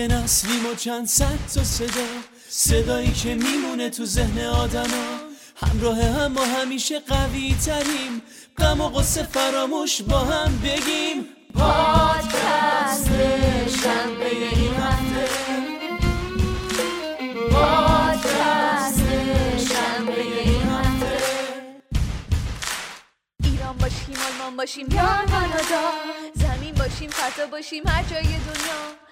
یه نسلیم و چند صد تا صدا صدایی که میمونه تو ذهن آدما. همراه هم ما همیشه قوی تریم غم و قصه فراموش با هم بگیم. پادکست شنبه این هفته. پادکست شنبه این هفته. ایران باشیم آلمان باشیم یا کانادا. زمین باشیم فضا باشیم هر جای دنیا.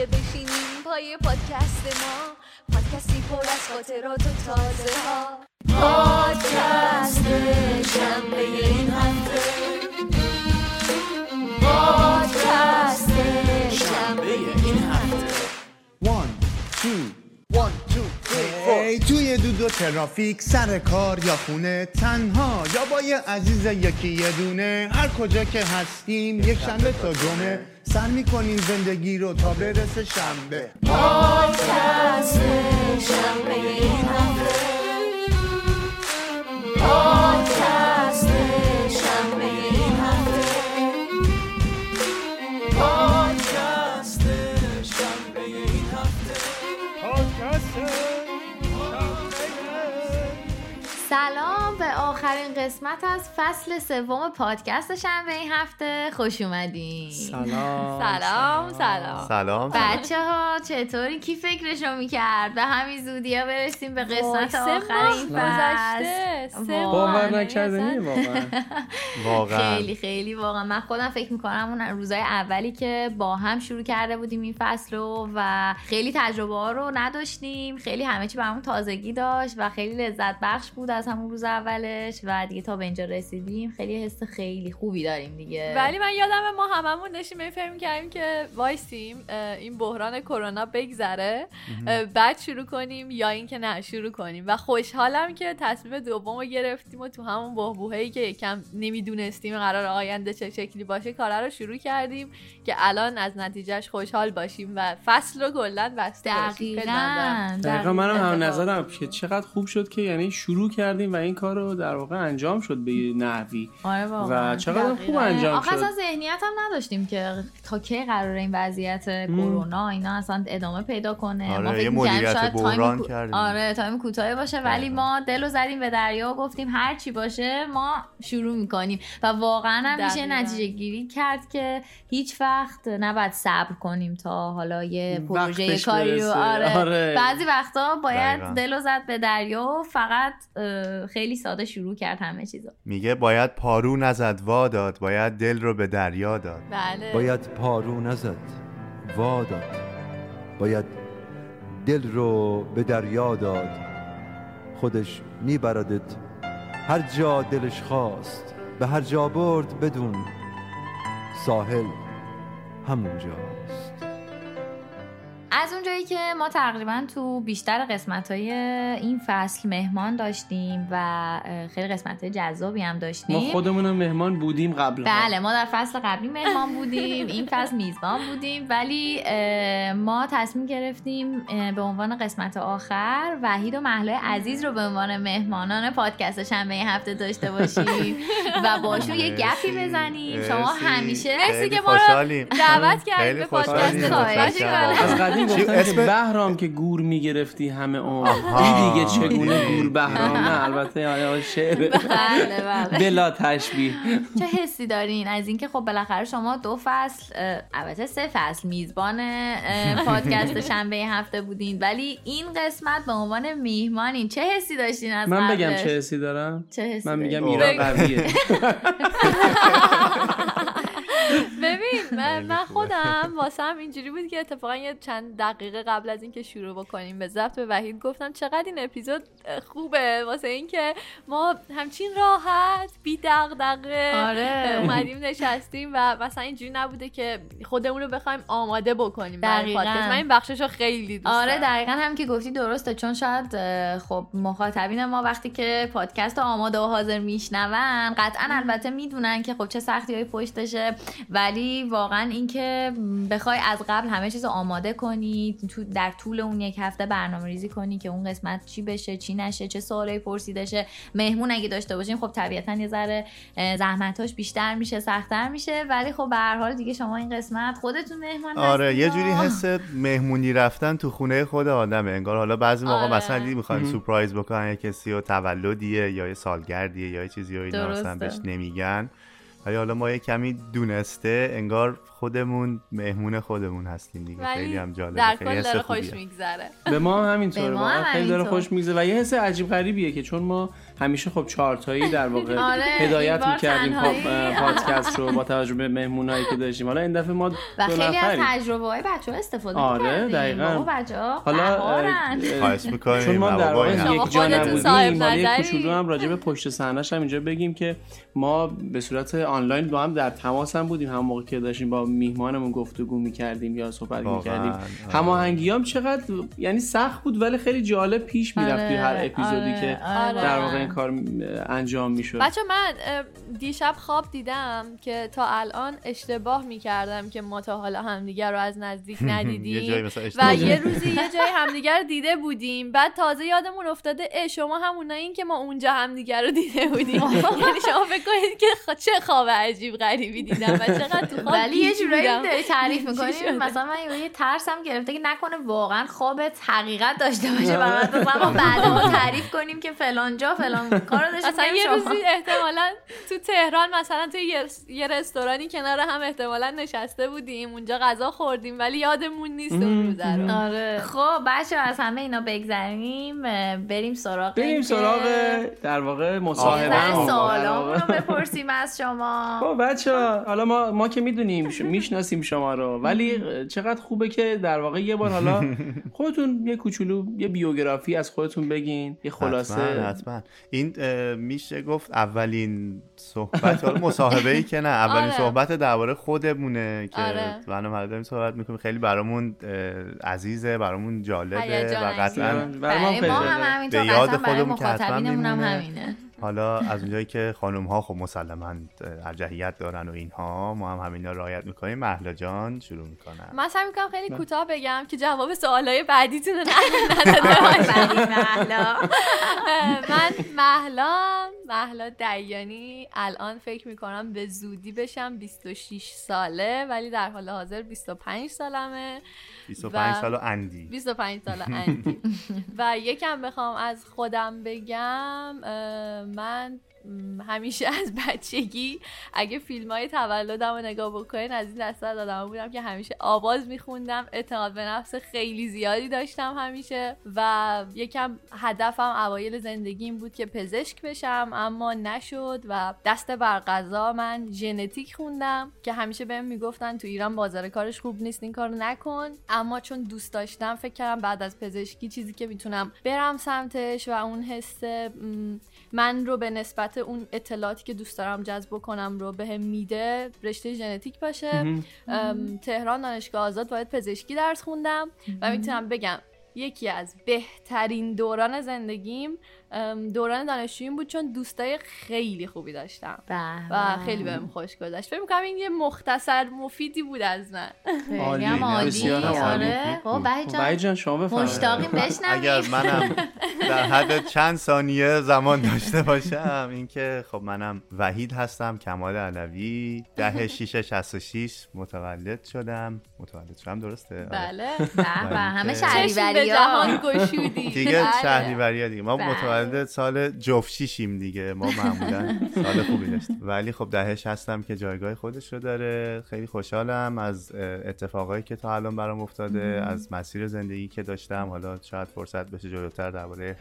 میشه بشینیم پای پادکست ما. پادکستی پر از خاطرات و تازه ها پادکست شنبه این هفته. پادکست شنبه این هفته. One, two, one, two, three, four. ای توی دود و ترافیک سر کار یا خونه تنها یا با یه عزیز یکی یه دونه. هر کجا که هستیم یک شنبه تا جمعه. سر می‌کنیم زندگی رو تا برسه شنبه. پادکست شنبه این هفته پادکست شنبه این هفته پادکست شنبه این هفته سلام. به آخرین قسمت از فصل سوم پادکست شنبه این هفته. خوش اومدین. سلام. سلام سلام. سلام. بچه ها چطوری؟ کی فکرشو می‌کرد؟ به همین زودی ها برسیم به قسمت آخر این گذشته. فصل. ماه. باور نکردنی واقعا. خیلی خیلی واقعا. من خودم فکر می‌کنم اون روزای اولی که با هم شروع کرده بودیم این فصل رو و خیلی تجربه ها رو نداشتیم. خیلی همه چی برامون تازگی داشت و خیلی لذت بخش بود از همون روز اولش و دیگه تا به اینجا رسیدیم. خیلی حس خیلی خوبی داریم دیگه. ولی من یادم ما هممون داشتیم این فکر کردیم که وایسیم این بحران کرونا بگذره. بعد شروع کنیم یا اینکه نه شروع کنیم. و خوشحالم که تصمیم دوم رو گرفتیم و تو همون بحبوهایی که یکم نمی‌دونستیم قرار آینده چه شکلی باشه کارا رو شروع کردیم که الان از نتیجهش خوشحال باشیم و فصل رو کلا بسته. دقیقاً دقیقا منم هم نظرم که چقدر خوب شد که یعنی شروع کردیم و این کار رو در واقع انجام شد به نحوی آره واقعا و چقدر خوب. انجام آخه شد. اصلا ذهنیت هم نداشتیم که تا کی قراره این وضعیت کرونا اینا اصلا ادامه پیدا کنه آره، ما فکر مدیریت شاید time بحران کردیم. آره time کوتاهی باشه ولی دقیقاً. ما دل و زدیم به دریا و گفتیم هر چی باشه ما شروع می‌کنیم و واقعا هم میشه. نتیجه گیری کرد که هیچ وقت نباید صبر کنیم تا حالا یه پروژه کاری رو. آره. آره. بعضی وقتا باید دقیقاً. دل و زد به دریا و فقط خیلی ساده شروع کرد همه چیزا میگه باید پارو نزد وا داد. باید دل رو به دریا داد. بله. باید پارو نزد وا داد. باید دل رو به دریا داد. خودش میبردت. هر جا دلش خواست به هر جا برد بدون. ساحل همونجاست از اونجایی که ما تقریبا تو بیشتر قسمت های این فصل مهمان داشتیم و خیلی قسمت های جذابی هم داشتیم ما خودمونم مهمان بودیم قبل بله ما در فصل قبلی مهمان بودیم این فصل میزبان بودیم ولی ما تصمیم گرفتیم به عنوان قسمت آخر وحید و محلای عزیز رو به عنوان مهمانان پادکست شنبه این هفته داشته باشیم و باشون یه گپی. بزنیم شما. همیشه مرسی که ما رو. دعوت کردیم خیلی به خوشحالیم. پادکست اسم- که بهرام که گور می‌گرفتی همه عمر. آها. دیگه چگونه گور بهرام؟ نه البته آیا شعر. بله بله. بلا تشبیه. چه حسی دارین؟ از اینکه خب بالاخره شما دو فصل البته سه فصل میزبان پادکست شنبه این هفته بودین. ولی این قسمت به عنوان میهمانین. چه حسی داشتین از من بگم؟ چه حسی دارم؟ چه حسی من میگم؟ ایران. قویه. ببین من, من. خودم واسم اینجوری بود که اتفاقا یه چند دقیقه قبل از اینکه شروع بکنیم به ضبط به وحید گفتم چقدر این اپیزود خوبه واسه اینکه ما همچین راحت بی دغدغه آره. اومدیم نشستیم و مثلا اینجوری نبوده که خودمون رو بخوایم آماده بکنیم برای. پادکست من این بخشش رو خیلی دوست آره دارم. دقیقا هم که گفتی درسته چون شاید خب مخاطبین ما وقتی که پادکست آماده و حاضر میشنون قطعا البته می‌دونن که خب چه سختی های پشتشه ولی واقعا اینکه بخوای از قبل همه چیز رو آماده کنی تو در طول اون یک هفته برنامه ریزی کنی که اون قسمت چی بشه چی نشه چه سوالی پرسیده شه. مهمون اگه داشته باشیم خب طبیعتا یه ذره زحمتاش بیشتر میشه سختتر میشه. ولی خب به هر حال دیگه شما این قسمت خودتون مهمان آره یه جوری حس مهمونی رفتن تو خونه خود آدمه. انگار حالا بعضی موقع آره. مثلا دیدی می‌خوان سورپرایز بکنن یه کسی و تولدیه یا یه سالگردیه یا یه چیزی و اینا. بهش نمیگن. ولی حالا ما یه کمی دونسته انگار خودمون مهمون خودمون هستیم دیگه خیلی ولی هم جالبه در خیلی کل داره. خوش میگذره به ما هم به همینطوره ما هم خیلی داره. خوش میگذره و یه حس عجیب غریبیه که چون ما همیشه خب چهارتایی در واقع آره، هدایت می‌کردیم. پادکست رو با توجه به مهمونایی که داشتیم حالا این دفعه ما و دو خیلی از. تجربه های بچه ها استفاده آره،. دقیقاً. حالا خواهش می‌کنیم چون ما در واقع یک جا نبودیم نظری. کوچولو هم راجع به پشت صحنه‌ش هم اینجا بگیم که ما به صورت آنلاین با هم در تماس هم بودیم هم موقع که داشتیم با میهمانمون گفتگو می‌کردیم یا صحبت می‌کردیم. آره. هماهنگی هم چقدر یعنی سخت بود ولی خیلی جالب پیش می‌رفت آره، توی هر اپیزودی آره، که آره. در واقع این کار انجام می‌شد. بچه من دیشب خواب دیدم که تا الان اشتباه می‌کردم که ما تا حالا همدیگر رو از نزدیک ندیدیم. و یه روزی یه جای همدیگر رو دیده بودیم. بعد تازه یادمون افتاده اه شما همونایین که ما اونجا همدیگر رو دیده بودیم. یعنی شما فکر کنید که چه خواب عجیب غریبی دیدم و چقدر تو خواب ولی یه جورایی. داری تعریف می‌کنی؟ مثلا من یه ترسم گرفته که نکنه واقعا خوابت حقیقت داشته باشه و ما بعد ما تعریف کنیم که فلان جا فلان کارو داشتیم مثلا یه شما- روزی احتمالا تو تهران مثلا تو یه, رستورانی کنار هم احتمالا نشسته بودیم. اونجا غذا خوردیم ولی یادمون نیست اون روزه رو. آره. خب بچه از همه اینا بگذریم. بریم سراغ بریم سراغ در واقع مصاحبه ذره هم. سوالامون رو بپرسیم از شما. خب بچه حالا ما ما که می‌دونیم می‌شناسیم شما رو ولی چقدر خوبه که در واقع یه بار حالا خودتون یه کوچولو یه بیوگرافی از خودتون بگین یه خلاصه حتما حتما این میشه گفت اولین صحبت حالا مصاحبه ای که نه اولین آره. صحبت درباره خودمونه که آره. من داریم صحبت می‌کنیم خیلی برامون عزیزه برامون جالبه و قطعا برای ما. هم همینطور به یاد خودمون که حتما مخاطبینمون هم میمونه. همینه حالا از اونجایی که خانم ها خب مسلما ارجحیت دارن و اینها ما هم همینا رعایت می‌کنیم. محلا جان شروع می‌کنم. من سعی می‌کنم خیلی کوتاه بگم که جواب سوالای بعدیتون رو نداده محلا من محلام محلا دیانی. الان فکر می‌کنم به زودی بشم 26 ساله ولی در حال حاضر 25 سالمه. 25 و- سال و اندی. 25 سال اندی. و یکم بخوام از خودم بگم من همیشه از بچگی اگه فیلم های تولدم رو نگاه بکنین از این دسته آدم بودم که همیشه آواز میخوندم اعتماد به نفس خیلی زیادی داشتم همیشه و یکم هدفم اوایل زندگیم بود که پزشک بشم اما نشد و دست بر قضا من ژنتیک خوندم که همیشه بهم می‌گفتن تو ایران بازار کارش خوب نیست این کارو نکن. اما چون دوست داشتم فکر کردم بعد از پزشکی چیزی که می‌تونم برم سمتش و اون حس من رو به نسبت اون اطلاعاتی که دوست دارم جذب کنم رو بهم میده رشته ژنتیک باشه. تهران دانشگاه آزاد باید پزشکی درس خوندم و می‌تونم بگم یکی از بهترین دوران زندگیم دوران دانشجوییم بود چون دوستای خیلی خوبی داشتم. و خیلی بهم خوش گذشت. فکر می‌کنم این یه مختصر مفیدی بود از من. خیلی هم عالی. هم عالی. آره خب. خب، جان شما بفرمایید. مشتاقیم اگر بشنویم منم در حد چند ثانیه زمان داشته باشم اینکه خب منم وحید هستم کمال علوی ده 6 66 متولد شدم. متولد شدم درسته؟ آره. بله. به به همه چشم چشم به شهریوری جهان ها گشودی. دیگه بله. شهریوری دیگه. ما بله. متولد سال جفت شیشیم دیگه. ما معمولا سال خوبی داشتیم. ولی خب دهش هستم که جایگاه خودش رو داره. خیلی خوشحالم از اتفاقایی که تا الان برام افتاده از مسیر زندگی که داشتم. حالا شاید فرصت بشه جلوتر درباره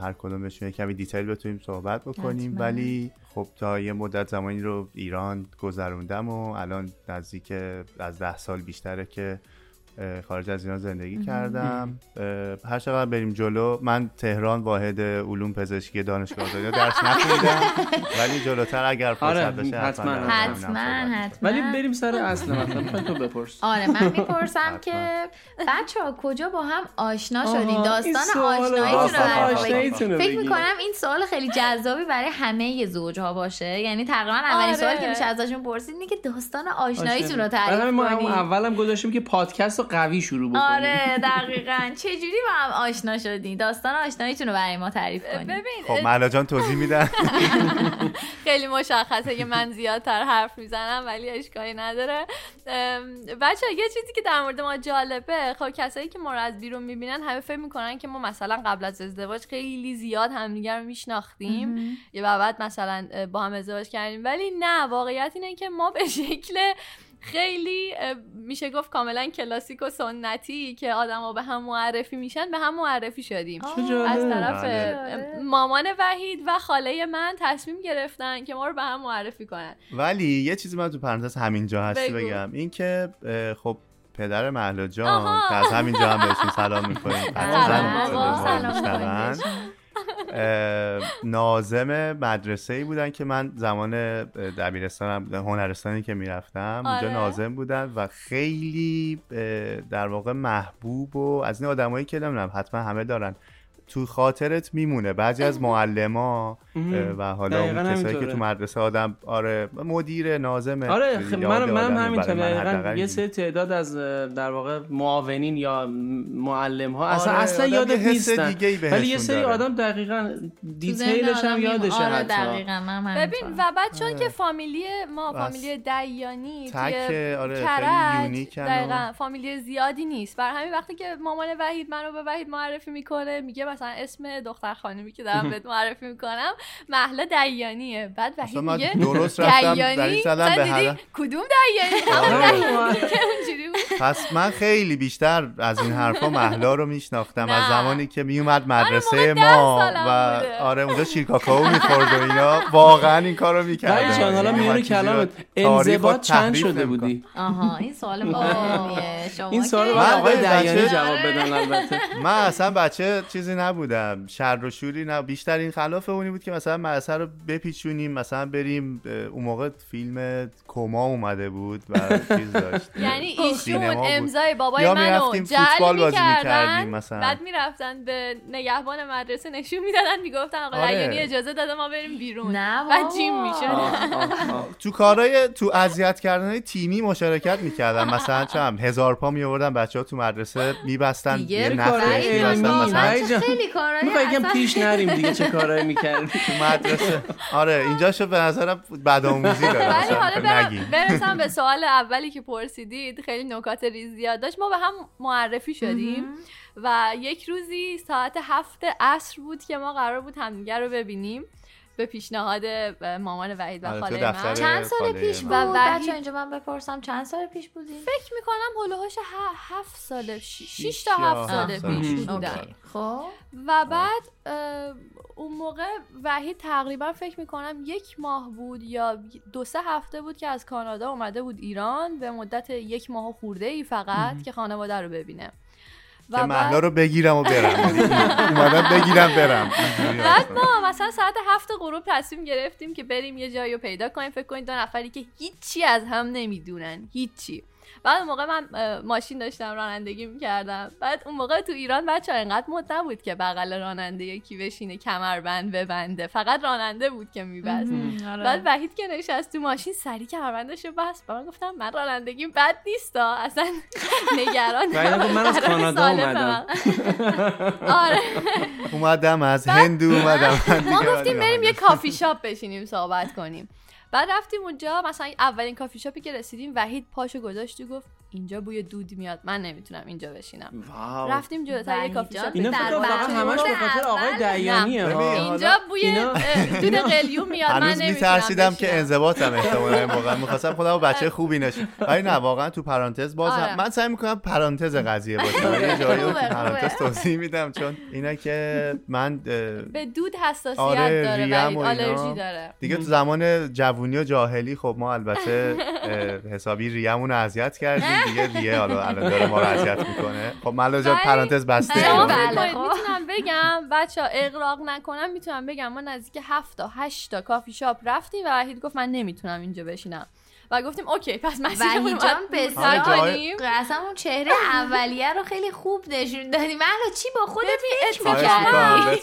هر کدومشون کمی دیتیل بتونیم صحبت بکنیم. ولی خب تا یه مدت زمانی رو ایران گذروندم و الان نزدیک از ده سال بیشتره که خارج از ایران زندگی کردم. هر چقدر بریم جلو من تهران واحد علوم پزشکی دانشگاه آزادیا درس نخوندم ولی جلوتر اگر فرصت آره، بشه حتما. حتما حتما. ولی بریم سر اصل می‌خوای تو بپرس. آره من می‌پرسم. که بچه ها کجا با هم آشنا شدین؟ داستان سوال آشناییتون رو. فکر. می‌کنم این سوال خیلی جذابی برای همه زوجها باشه. یعنی تقریبا اولین آره. سوالی که میشه ازشون پرسید اینه که داستان آشناییتون رو تعریف ما همون کنین. اولم گذاشتیم که پادکست قوی شروع بکنیم آره دقیقا. چجوری با هم آشنا شدین داستان آشناییتون رو برای ما تعریف ببین خب ملا جان توضیح میدن. خیلی مشخصه که من زیادتر حرف می‌زنم ولی اشکالی نداره. بچه یه چیزی که در مورد ما جالبه خب کسایی که ما رو از بیرون می‌بینن همه فکر می‌کنن که ما مثلا قبل از ازدواج خیلی زیاد همدیگر رو میشناختیم. یا بعد مثلا با هم ازدواج کردیم. ولی نه واقعیت اینه که ما به شکل خیلی میشه گفت کاملا کلاسیک و سنتی که آدما به هم معرفی میشن به هم معرفی شدیم. از طرف بله. مامان وحید و خاله من تصمیم گرفتن که ما رو به هم معرفی کنن. ولی یه چیزی من تو پرانتز همینجا هستی بگو. بگم؟ این که خب پدر محلا جان. که از همینجا هم بهشون سلام می‌کنیم. سلام. نازم مدرسه ای بودن که من زمان دبیرستانم هنرستانی که می‌رفتم اونجا آره. نازم بودن و خیلی در واقع محبوب و از این آدمایی که نمی‌دونم حتما همه دارن تو خاطرت میمونه بعضی از معلما مهم. و حالا اون کسایی که همینطوره. تو مدرسه آدم آره مدیر نازمه آره خب یاد من منم آدمه همینطور برای من دقیقاً یه سری تعداد از در واقع معاونین یا معلم ها اصلا آره، اصلا یادت یه حس نیستن ولی یه سری. آدم دقیقاً دیتیلش هم یادشه آره دقیقا من. ببین و بعد چون که آره. فامیلی ما. فامیلی دیانی توی آره، کرج دقیقا فامیلی زیادی نیست بر همین وقتی که مامان وحید منو به وحید معرفی می‌کنه میگه مثلا اسم دختر خانمی که دارم بهت معرفی می‌کنم محله دیانیه. بعد وحید میگه درست رفتم دیانی به هدف کدوم دیانی همون آره. بود. پس من خیلی بیشتر از این حرفا محلا رو میشناختم. از. زمانی که میومد مدرسه موقع ده ما و. آره اونجا شیر کاکائو می‌خورد و اینا. واقعا این کارو می‌کرد حالا میونه کلامت انضباط چند شده بودی؟ آها این سوال مهمیه شما این سوال آقای بچه- دیانی جواب بدن البته. من اصلا بچه چیزی نبودم. شر و شوری نه بیشتر این خلاف اونی بود که مثلا مدرسه رو بپیچونیم مثلا بریم اون موقع فیلم کما اومده بود و چیز داشت یعنی ایشون سینما بود. امضای بابای منو فوتبال بازی می‌کردن می‌کردیم مثلا. بعد می‌رفتن به نگهبان مدرسه نشون می‌دادن می‌گفتن آقا آره. اجازه داده ما بریم بیرون نه بعد بابا. جیم. تو کارهای تو اذیت کردن تیمی مشارکت می‌کردن مثلا چم هزار پا میآوردن بچه ها تو مدرسه میبستن یه می‌بستن علمی، مثلا. خیلی کارهای پیش نریم دیگه چه کارایی می‌کردی تو مدرسه. آره اینجا شو به نظرم بدآموزی داره. ولی حالا برسم به سوال اولی که پرسیدید خیلی نکات ریز زیاد داشت. ما به هم معرفی شدیم و یک روزی ساعت هفت عصر بود که ما قرار بود همدیگه رو ببینیم به پیشنهاد مامان وحید و آره، خاله من. چند سال پیش بود. و وحید- بچه اینجا من بپرسم چند سال پیش بودین؟ فکر می‌کنم هلوهاش ه- هفت سال شیش, تا هفت سال هفت سال پیش بودن. خب. و بعد اون موقع وحید تقریبا فکر می‌کنم یک ماه بود یا دو سه هفته بود که از کانادا اومده بود ایران. به مدت یک ماه و خورده ای فقط که خانواده رو ببینه. که محلا رو بگیرم و برم. اومدم بگیرم برم. بعد. ما مثلا ساعت هفت غروب تصمیم گرفتیم که بریم یه جایی رو پیدا کنیم. فکر کنید دو نفری که هیچی از هم نمی‌دونن. هیچی. بعد اون موقع من ماشین داشتم رانندگی می‌کردم. بعد اون موقع تو ایران بچه ها اینقدر مد نبود که بغل راننده یکی بشینه کمربند ببنده. فقط راننده بود که میبست. آره. بعد وحید که نشست تو ماشین سری کمربندش رو بست. و من گفتم من رانندگیم بد نیست اصلا نگران من از برای کانادا اومدم. آره. اومدم از هندو اومدم. ما گفتیم بریم یه کافی شاپ بشینیم صحبت کنیم. بعد رفتیم اونجا مثلا اولین کافی شاپی که رسیدیم وحید پاشو گذاشت و گفت اینجا بوی دود میاد من نمی‌تونم اینجا بشینم واو. رفتیم جلوتر یه کافی شاپ اینا فقط همش به خاطر آقای. دیانیه اینجا بوی اینا- دود قلیون میاد من هنوز نمی‌تونم میترسیدم که. انضباطم احتمالا این موقع می‌خواستم خودم بچه خوبی نشه ولی نه واقعا تو پرانتز باز آره. من سعی می‌کنم پرانتز قضیه باشه ولی یه جایی رو تو پرانتز. توضیح میدم چون اینا که من به دود حساسیت آره، داره و. آلرژی داره دیگه تو زمان جوونی و جاهلی خب ما البته حسابی ریمون رو اذیت کردیم دیگه ریه حالا الان داره ما رو اذیت می‌کنه. خب مهلا جان ولی- پرانتز بسته. بله، خب. می‌تونم بگم بچه ها اغراق نکنم می‌تونم بگم ما نزدیک هفت تا هشت تا کافی شاپ رفتیم و وحید گفت من نمی‌تونم اینجا بشینم. و گفتیم okay پس مسیرمون جای- کنیم اصلا اون چهره اولیه رو خیلی خوب نشون دادی. مهلا چی با خودت فکر می‌کنم می‌کردی؟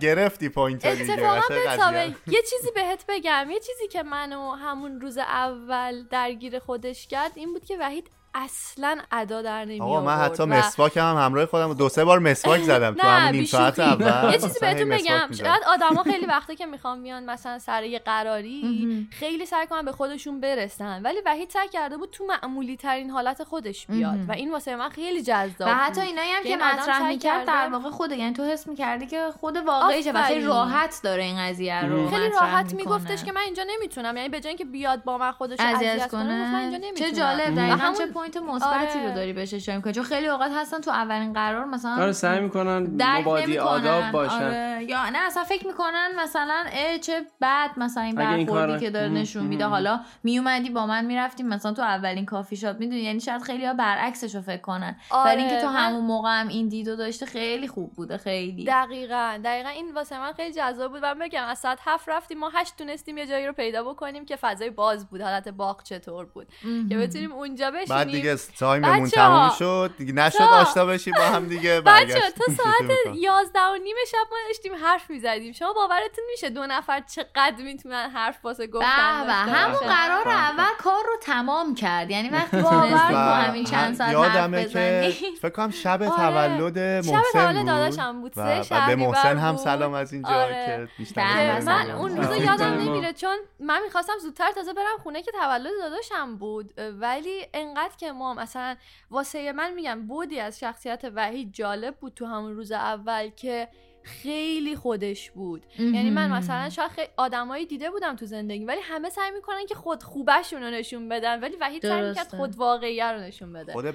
گرفتی point دیگه. یه چیزی بهت بگم یه چیزی که منو همون روز اول درگیر خودش کرد این بود که وحید اصلا ادا در نمی آقا من حتی مسواک هم همراه خودم دو سه بار مسواک زدم تو نه، همون نیم ساعت. اول یه چیزی بهتون بگم. شاید آدما خیلی وقتا که می‌خوان میان مثلا سر یه قراری خیلی سعی کنن به خودشون برسن ولی وحید سعی کرده بود تو معمولی ترین حالت خودش بیاد و این واسه من خیلی جذاب و حتی. اینایی هم که مطرح می‌کرد در واقع خوده یعنی تو حس می‌کردی که خود واقعیشه و خیلی. راحت داره این قضیه رو خیلی راحت. میگفتش که من اینجا نمی‌تونم یعنی به جای اینکه بیاد با من خودش رو اذیت کنه من اینجا نمی‌تونم چه جالب دقیقا چه point مثبتی آره. رو داری بهش اشاره می‌کنی. چون خیلی اوقات هستن تو اولین قرار مثلا آره سعی می‌کنن مبادی. آداب باشن. آره. یا نه اصلا فکر می‌کنن مثلا اه چه بد مثلا این برخوردی کار- که داره نشون میده. حالا میومدی با من می‌رفتیم مثلا تو اولین کافی شاپ می‌دونی؟ یعنی شاید خیلی ها برعکسش رو فکر کنن. آره، برای اینکه تو من- همون موقع هم این دیدو داشته خیلی خوب بوده خیلی. دقیقا دقیقا. این واسه من خیلی جذاب بود. و بگم از ساعت هفت رفتیم ما هشت تونستیم یه جایی رو پیدا بکنیم که فضای باز بود. حالت باغ چطور بود؟ که بتونیم اونجا بشینیم. بعد دیگه تایممون تموم شد دیگه نشد تا- آشنا بشیم با هم دیگه بچه. تا ساعت یازده و نیم شب ما داشتیم حرف می‌زدیم شما باورتون میشه دو نفر چقدر می‌تونن حرف واسه گفتن به همون؟ قرار بله. اول کار رو تمام کرد یعنی وقتی و همین چند ساعت حرف یادمه که فکر کنم شب آره. تولد محسن تولد بود داداشم بود. سه و به محسن هم. سلام از اینجا آره. که بیشتر بله، بله. من. اون سلام. یادم سلام. نمیره چون من می‌خواستم زودتر تازه برم خونه که تولد داداشم بود ولی انقدر که ما مثلا واسه من میگم بودی از شخصیت وحید جالب بود تو همون روز اول که خیلی خودش بود یعنی من مثلا شاید خیلی آدمایی دیده بودم تو زندگی ولی همه سعی می‌کنن که خود خوبشون رو نشون بدن ولی وحید سعی می‌کرد. خود واقعیه رو نشون بده خود.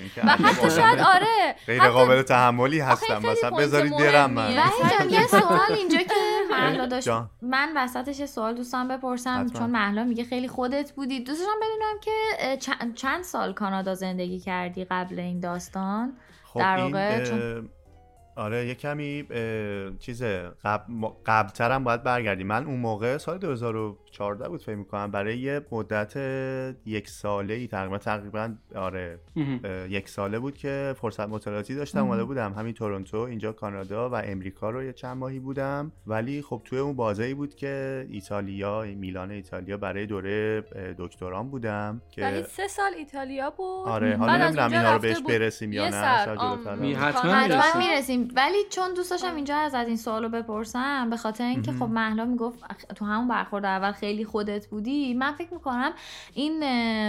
اینکه و حتی شاید آره غیر قابل تحملی هستم مثلا بذارید برم من یه سوال اینجا که داشت. من وسطش یه سوال دوستان بپرسم. چون مهلا میگه خیلی خودت بودی دوست داشتم بدونم که چند, چند سال کانادا زندگی کردی قبل این داستان خب در این واقع آره یه کمی چیز قبل قبلترم باید برگردیم. من اون موقع سال 2014 بود فکر می‌کنم. برای یه مدت یک ساله ای تقریبا تقریبا آره یک ساله بود که فرصت مطالعاتی داشتم. اومده بودم همین تورنتو اینجا کانادا و امریکا رو یه چند ماهی بودم. ولی خب توی اون بازه بود که ایتالیا میلان ایتالیا برای دوره اه، دکترام بودم که سه سال ایتالیا بود. آره حالا از نمی‌دونم اینا رو بهش. برسیم یا نه برم. حتما. می‌رسیم. ولی چون دوست داشتم اینجا از از این سوالو بپرسم به خاطر اینکه خب مهلا می‌گفت تو همون برخورد اول خیلی خودت بودی من فکر می‌کنم این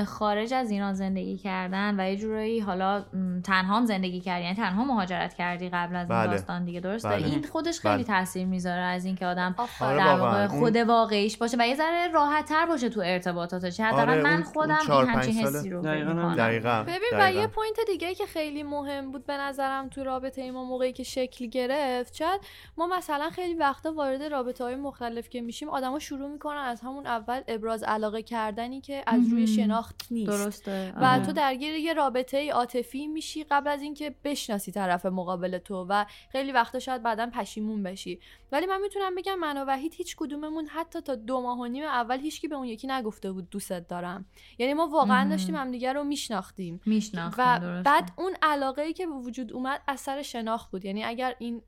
خارج از ایران زندگی کردن و یه جورایی حالا تنها هم زندگی کردی یعنی تنها مهاجرت کردی قبل از این بله. داستان دیگه درسته بله. این خودش خیلی بله. تاثیر می‌ذاره از اینکه آدم. آره در. واقع اون- خود واقعیش باشه و یه ذره راحت تر باشه تو ارتباطاتش حداقل آره، من اون- اون خودم چهار، این همچین پنج ساله. حسی رو دقیقاً ببین و. یه پوینت دیگه که خیلی مهم بود به نظرم تو رابطه ما موقعی که شکل گرفت شاید ما مثلا خیلی وقتا وارد رابطه های مختلف که میشیم آدما شروع می‌کنن از همون اول ابراز علاقه کردنی که از روی. شناخت نیست درسته و آره. تو درگیر یه رابطه عاطفی میشی قبل از اینکه بشناسی طرف مقابل تو و خیلی وقتا شاید بعدا پشیمون بشی ولی من می‌تونم بگم من و وحید هیچ کدوممون حتی تا دو ماه و نیم اول هیچکی به اون یکی نگفته بود دوستت دارم یعنی ما واقعا. داشتیم همدیگه رو میشناختیم میشناختیم و درسته. بعد اون علاقه ای که به وجود اومد از سر شناخت بود یعنی اگر این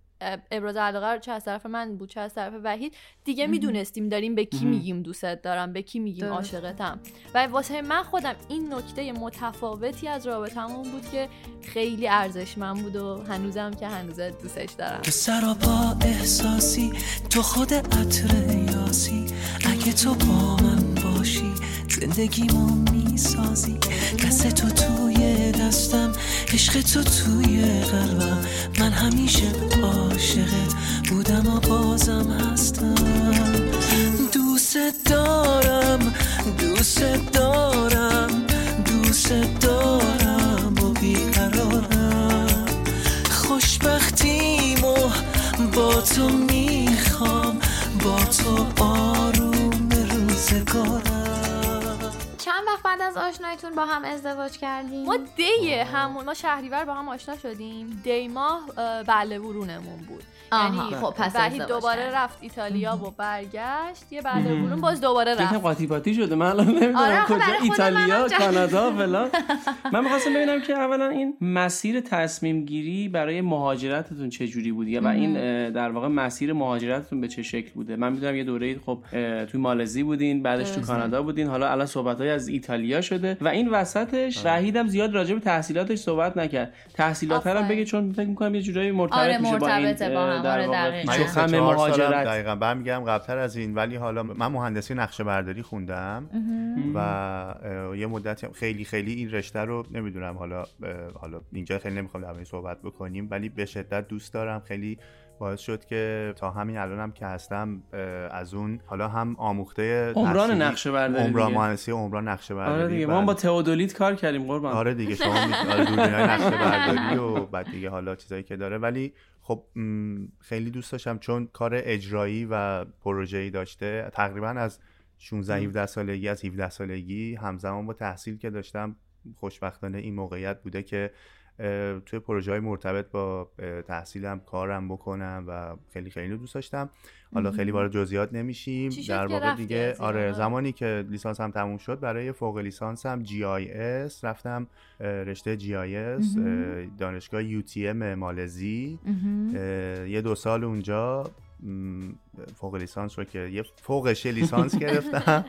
ابراز علاقه رو چه از طرف من بود چه از طرف وحید. دیگه می‌دونستیم داریم به کی. میگیم دوستت دارم به کی میگیم. عاشقتم. و واسه من خودم این نکته متفاوتی از رابطمون بود که خیلی ارزشمند بود و هنوزم که هنوز دوستش دارم. تو سراپا احساسی تو خود عطر یاسی. اگه تو با من باشی زندگیمو می‌سازی. دست تو توی دستم عشق تو توی قلبم. من همیشه عاشقت بودم و بازم هستم. دوست دارم دوست دارم دوست دارم و بیقرارم. خوشبختیمو با تو می‌خوام با تو آروم روزگارم. چند وقت بعد از آشنایتون با هم ازدواج کردین ما دی همون ما شهریور با هم آشنا شدیم. دی ماه اه، بله برونمون بود. یعنی خب، پس وحید ازدواج دوباره. رفت ایتالیا و برگشت یه بله برون باز دوباره یکم رفت. قاطی پاتی شده. من الان نمی‌دونم آره، کجا ایتالیا کانادا فلان. من می‌خواستم ببینم که اولا این مسیر تصمیم گیری برای مهاجرتتون چه جوری بودی و این در واقع مسیر مهاجرتتون به چه شکل بوده؟ من می‌دونم یه دوره خب توی مالزی بودین بعدش تو کانادا بودین. حالا الان صحبت از ایتالیا شده و این وسطش وحیدم زیاد راجع به تحصیلاتش صحبت نکرد. تحصیلات هم. بگه چون فکر می‌کنم یه جورایی مرتبط آره، میشه با این هم. اه، در آره، واقع. دقیقاً. من چهار سالم مهاجرت دقیقا. برمیگردم قبلتر از این ولی حالا من مهندسی نقشه برداری خوندم و یه مدتی هم خیلی خیلی این رشته رو نمی‌دونم حالا حالا اینجا خیلی نمی‌خوام در صحبت بکنیم ولی به شدت دوست دارم. خیلی باعث شد که تا همین الانم که هستم از اون حالا هم آموخته عمران نقشه برداری عمران. مهندسی عمران نقشه برداری. آره دیگه. بعد- ما با تئودولیت کار کردیم قربان. آره دیگه شما می- آره نقشه برداری و بعد دیگه حالا چیزایی که داره. ولی خب خیلی دوست داشتم چون کار اجرایی و پروژه‌ای داشته. تقریبا از 16 17 سالگی از 17 سالگی همزمان با تحصیل که داشتم خوشبختانه این موقعیت بوده که توی پروژه های مرتبط با تحصیلم کارم بکنم و خیلی خیلی دوست داشتم. حالا خیلی وارد جزئیات نمیشیم. در واقع دیگه؟ آره زمانی که لیسانس هم تموم شد برای فوق لیسانس هم جی آی اس رفتم رشته GIS دانشگاه UTM مالزی. یه دو سال اونجا فوق لیسانس رو که یه فوقش لیسانس گرفتم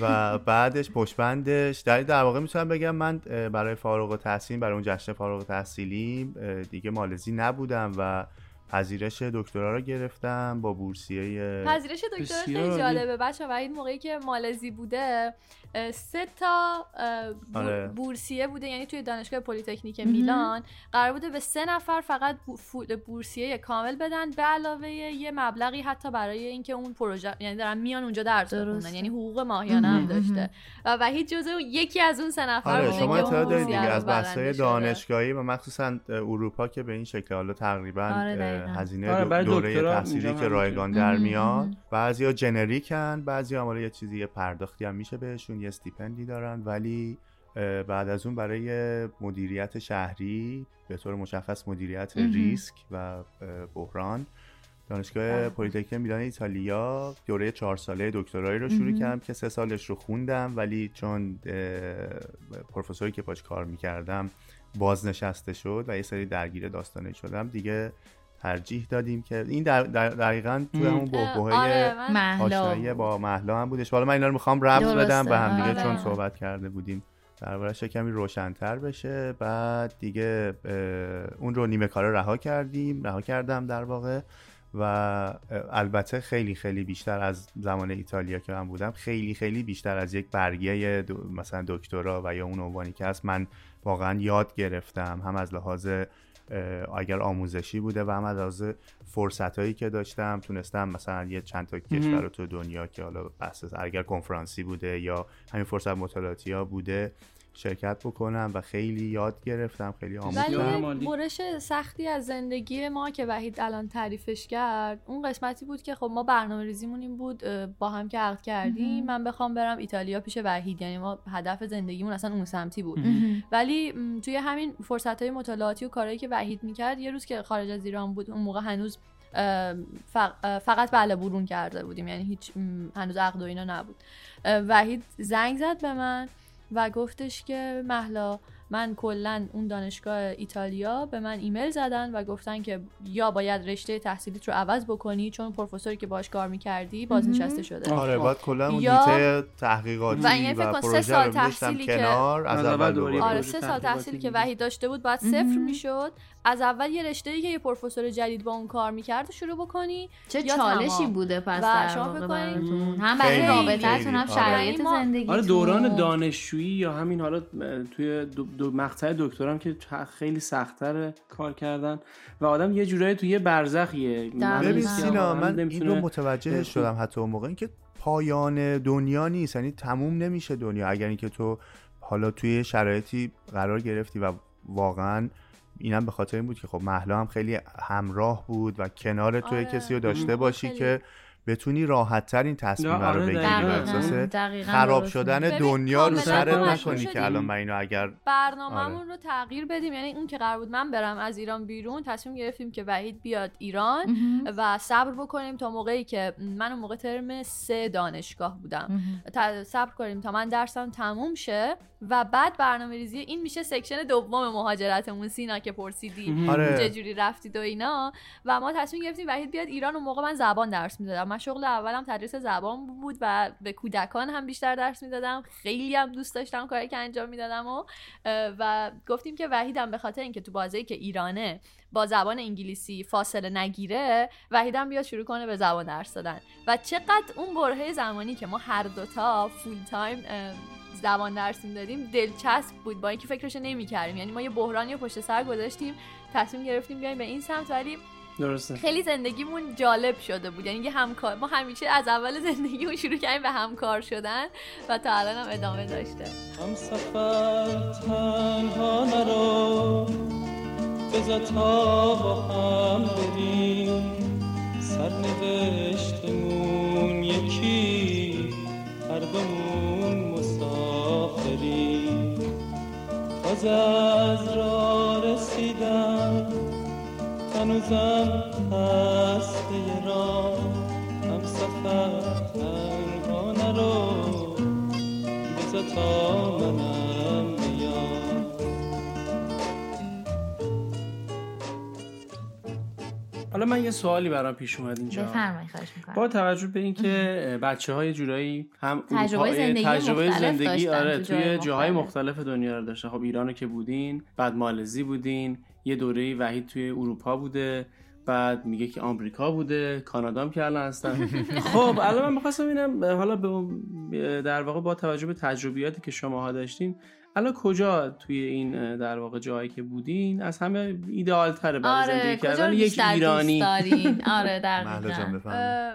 و بعدش پشتبندش در در واقع می‌تونم بگم من برای فارغ التحصیل برای اون جشن فارغ التحصیلی اه، دیگه مالزی نبودم و پذیرش دکترا رو گرفتم با بورسیه پذیرش دکترا بسیار خیلی. جالبه بچه و این موقعی که مالزی بوده سه تا آره. بورسیه بوده یعنی توی دانشگاه پلیتکنیک میلان. قرار بوده به سه نفر فقط بورسیه کامل بدن به علاوه یه مبلغی حتی برای اینکه اون پروژه یعنی دارن میان اونجا درس بخونن. یعنی حقوق ماهیانه هم داشته. و وحید جزو یکی از اون سه نفر آره بوده شما اطلاع دارید دیگه از بحث‌های. دانشگاهی و مخصوصا اروپا که به این شکل حالا تقریبا آره،. هزینه آره، دوره تحصیلی که رایگان در میاد. بعضیا generic ان بعضیا حالا یه چیزی پرداختی هم میشه بهشون. یه stipend ی دارن ولی بعد از اون برای مدیریت شهری به طور مشخص مدیریت ریسک و بحران. دانشگاه پلیتکنیک میلان ایتالیا دوره چهار ساله دکترایی رو شروع کردم که سه سالش رو خوندم ولی چون پروفسوری که باش کار می‌کردم بازنشسته شد و یه سری درگیر داستانه شدم دیگه ترجیح دادیم که این در در دقیقا توی همون بحبوحه آره آشنایی با مهلا هم بودش. حالا من اینا رو می‌خوام ربط بدم به هم دیگه آره. چون صحبت کرده بودیم. دربارش کمی روشنتر بشه. بعد دیگه اون رو نیمه کاره رها کردیم رها کردم در واقع. و البته خیلی خیلی بیشتر از زمان ایتالیا که من بودم خیلی خیلی بیشتر از یک برگه دو- مثلا دکترا و یا اون عنوانی که هست من واقعا یاد گرفتم. هم از لحاظ اگر آموزشی بوده و هم از فرصت هایی که داشتم تونستم مثلا یه چند تا کشور رو تو دنیا که حالا بحث اگر کنفرانسی بوده یا همین فرصت مطالعاتی ها بوده شرکت بکنم و خیلی یاد گرفتم خیلی ولی آموختم عالی. برش سختی از زندگی ما که وحید الان تعریفش کرد اون قسمتی بود که خب ما برنامه ریزیمون این بود با هم که عقد کردیم. من بخوام برم ایتالیا پیش وحید یعنی ما هدف زندگیمون اصلا اون سمتی بود. ولی توی همین فرصت های مطالعاتی و کارهایی که وحید می‌کرد یه روز که خارج از ایران بود اون موقع هنوز فقط بله برون کرده بودیم یعنی هیچ هنوز عقد و اینا نبود. وحید زنگ زد به من. و گفتش که محلا من کلا اون دانشگاه ایتالیا به من ایمیل زدن و گفتن که یا باید رشته تحصیلیت رو عوض بکنی چون پروفسوری که باش کار می‌کردی بازنشسته شده آره باید کلا اون یا- دیته تحقیقاتی و این فکر و کن سه پروژه سال رو می‌ذاشتم تحصیلی که- کنار از از اول دوباره آره پروژه سه سال تحصیلی که. وحید داشته بود باید صفر می‌شد از اول یه رشته که یه پروفسور جدید با اون کار می‌کرد رو شروع بکنی چه چالشی تمام. بوده پس و در شما هم برای رابطتون هم خیلی. شرایط آره. زندگی آره دوران دانشجویی یا همین حالا توی دو, مقطع دکترام که خیلی سختتر کار کردن و آدم یه جورایی توی یه برزخیه. ببین سینا من این رو متوجه شدم حتی اون موقع اینکه پایان دنیا نیست یعنی تموم نمیشه دنیا اگر اینکه تو حالا توی شرایطی قرار گرفتی و واقعا اینم به خاطر این بود که خب محلا هم خیلی همراه بود و کنار توی آره. کسی رو داشته. باشی خیلی. که بتونی راحت تر این تصمیم آره، رو بگیری دقیقاً. و خراب شدن دنیا رو سرت نکنی. که الان من اینو اگر برنامه‌مون آره. رو تغییر بدیم. یعنی اون که قرار بود من برم از ایران بیرون تصمیم گرفتیم که وحید بیاد ایران و صبر بکنیم تا موقعی که من اون موقع ترم سه دانشگاه بودم. تا- صبر کنیم تا من درسم تموم شه و بعد برنامه ریزی این میشه section دوم مهاجرتمون. سینا که پرسیدی آره. چه جوری رفتید و اینا. و ما تصمیم گرفتیم وحید بیاد ایران. اون موقع من زبان درس می‌دادم. من شغل اولم تدریس زبان بود و به کودکان هم بیشتر درس می‌دادم. خیلی هم دوست داشتم کاری که انجام می‌دادم و و گفتیم که وحیدم به خاطر اینکه تو بازه‌ای که ایرانه با زبان انگلیسی فاصله نگیره وحیدم بیاد شروع کنه به زبان درس دادن. و چقدر اون برهه زمانی که ما هر دوتا فول تایم زبان درس می‌دادیم دلچسب بود با اینکه فکرش نمی‌کردیم. یعنی ما یه بحرانی پشت سر گذاشتیم تصمیم گرفتیم بیایم به این سمت ولی درسته. خیلی زندگیمون جالب شده بود. یعنی یه همکار ما همیشه از اول زندگیمون شروع کردیم به همکار شدن و تا الان هم ادامه داشته. هم سفر تنها نرو بزا تا با هم بریم. سرنوشتمون یکی هر دومون مسافریم. تازه از راه رسیدم هنوزم هسته را هم سفر تنها نرو بزا تا منم. حالا من یه سوالی برام پیش اومد اینجا. بفرمایید خواهش می‌کنم. با توجه به اینکه بچه های جورایی هم تجربه زندگی تجربه مختلف زندگی داشتن آره تو توی جاهای مختلف. دنیا رو داشتن. خب ایرانو که بودین بعد مالزی بودین یه دوره وحید توی اروپا بوده بعد میگه که آمریکا بوده کانادا هم که الان هستن. خب الان من می‌خواستم ببینم حالا در واقع با توجه به تجربیاتی که شماها داشتین الان کجا توی این در واقع جایی که بودین؟ از همه ایدئال تره برای آره زندگی کردن. یک ایرانی. دارین؟ آره دقیقاً اه،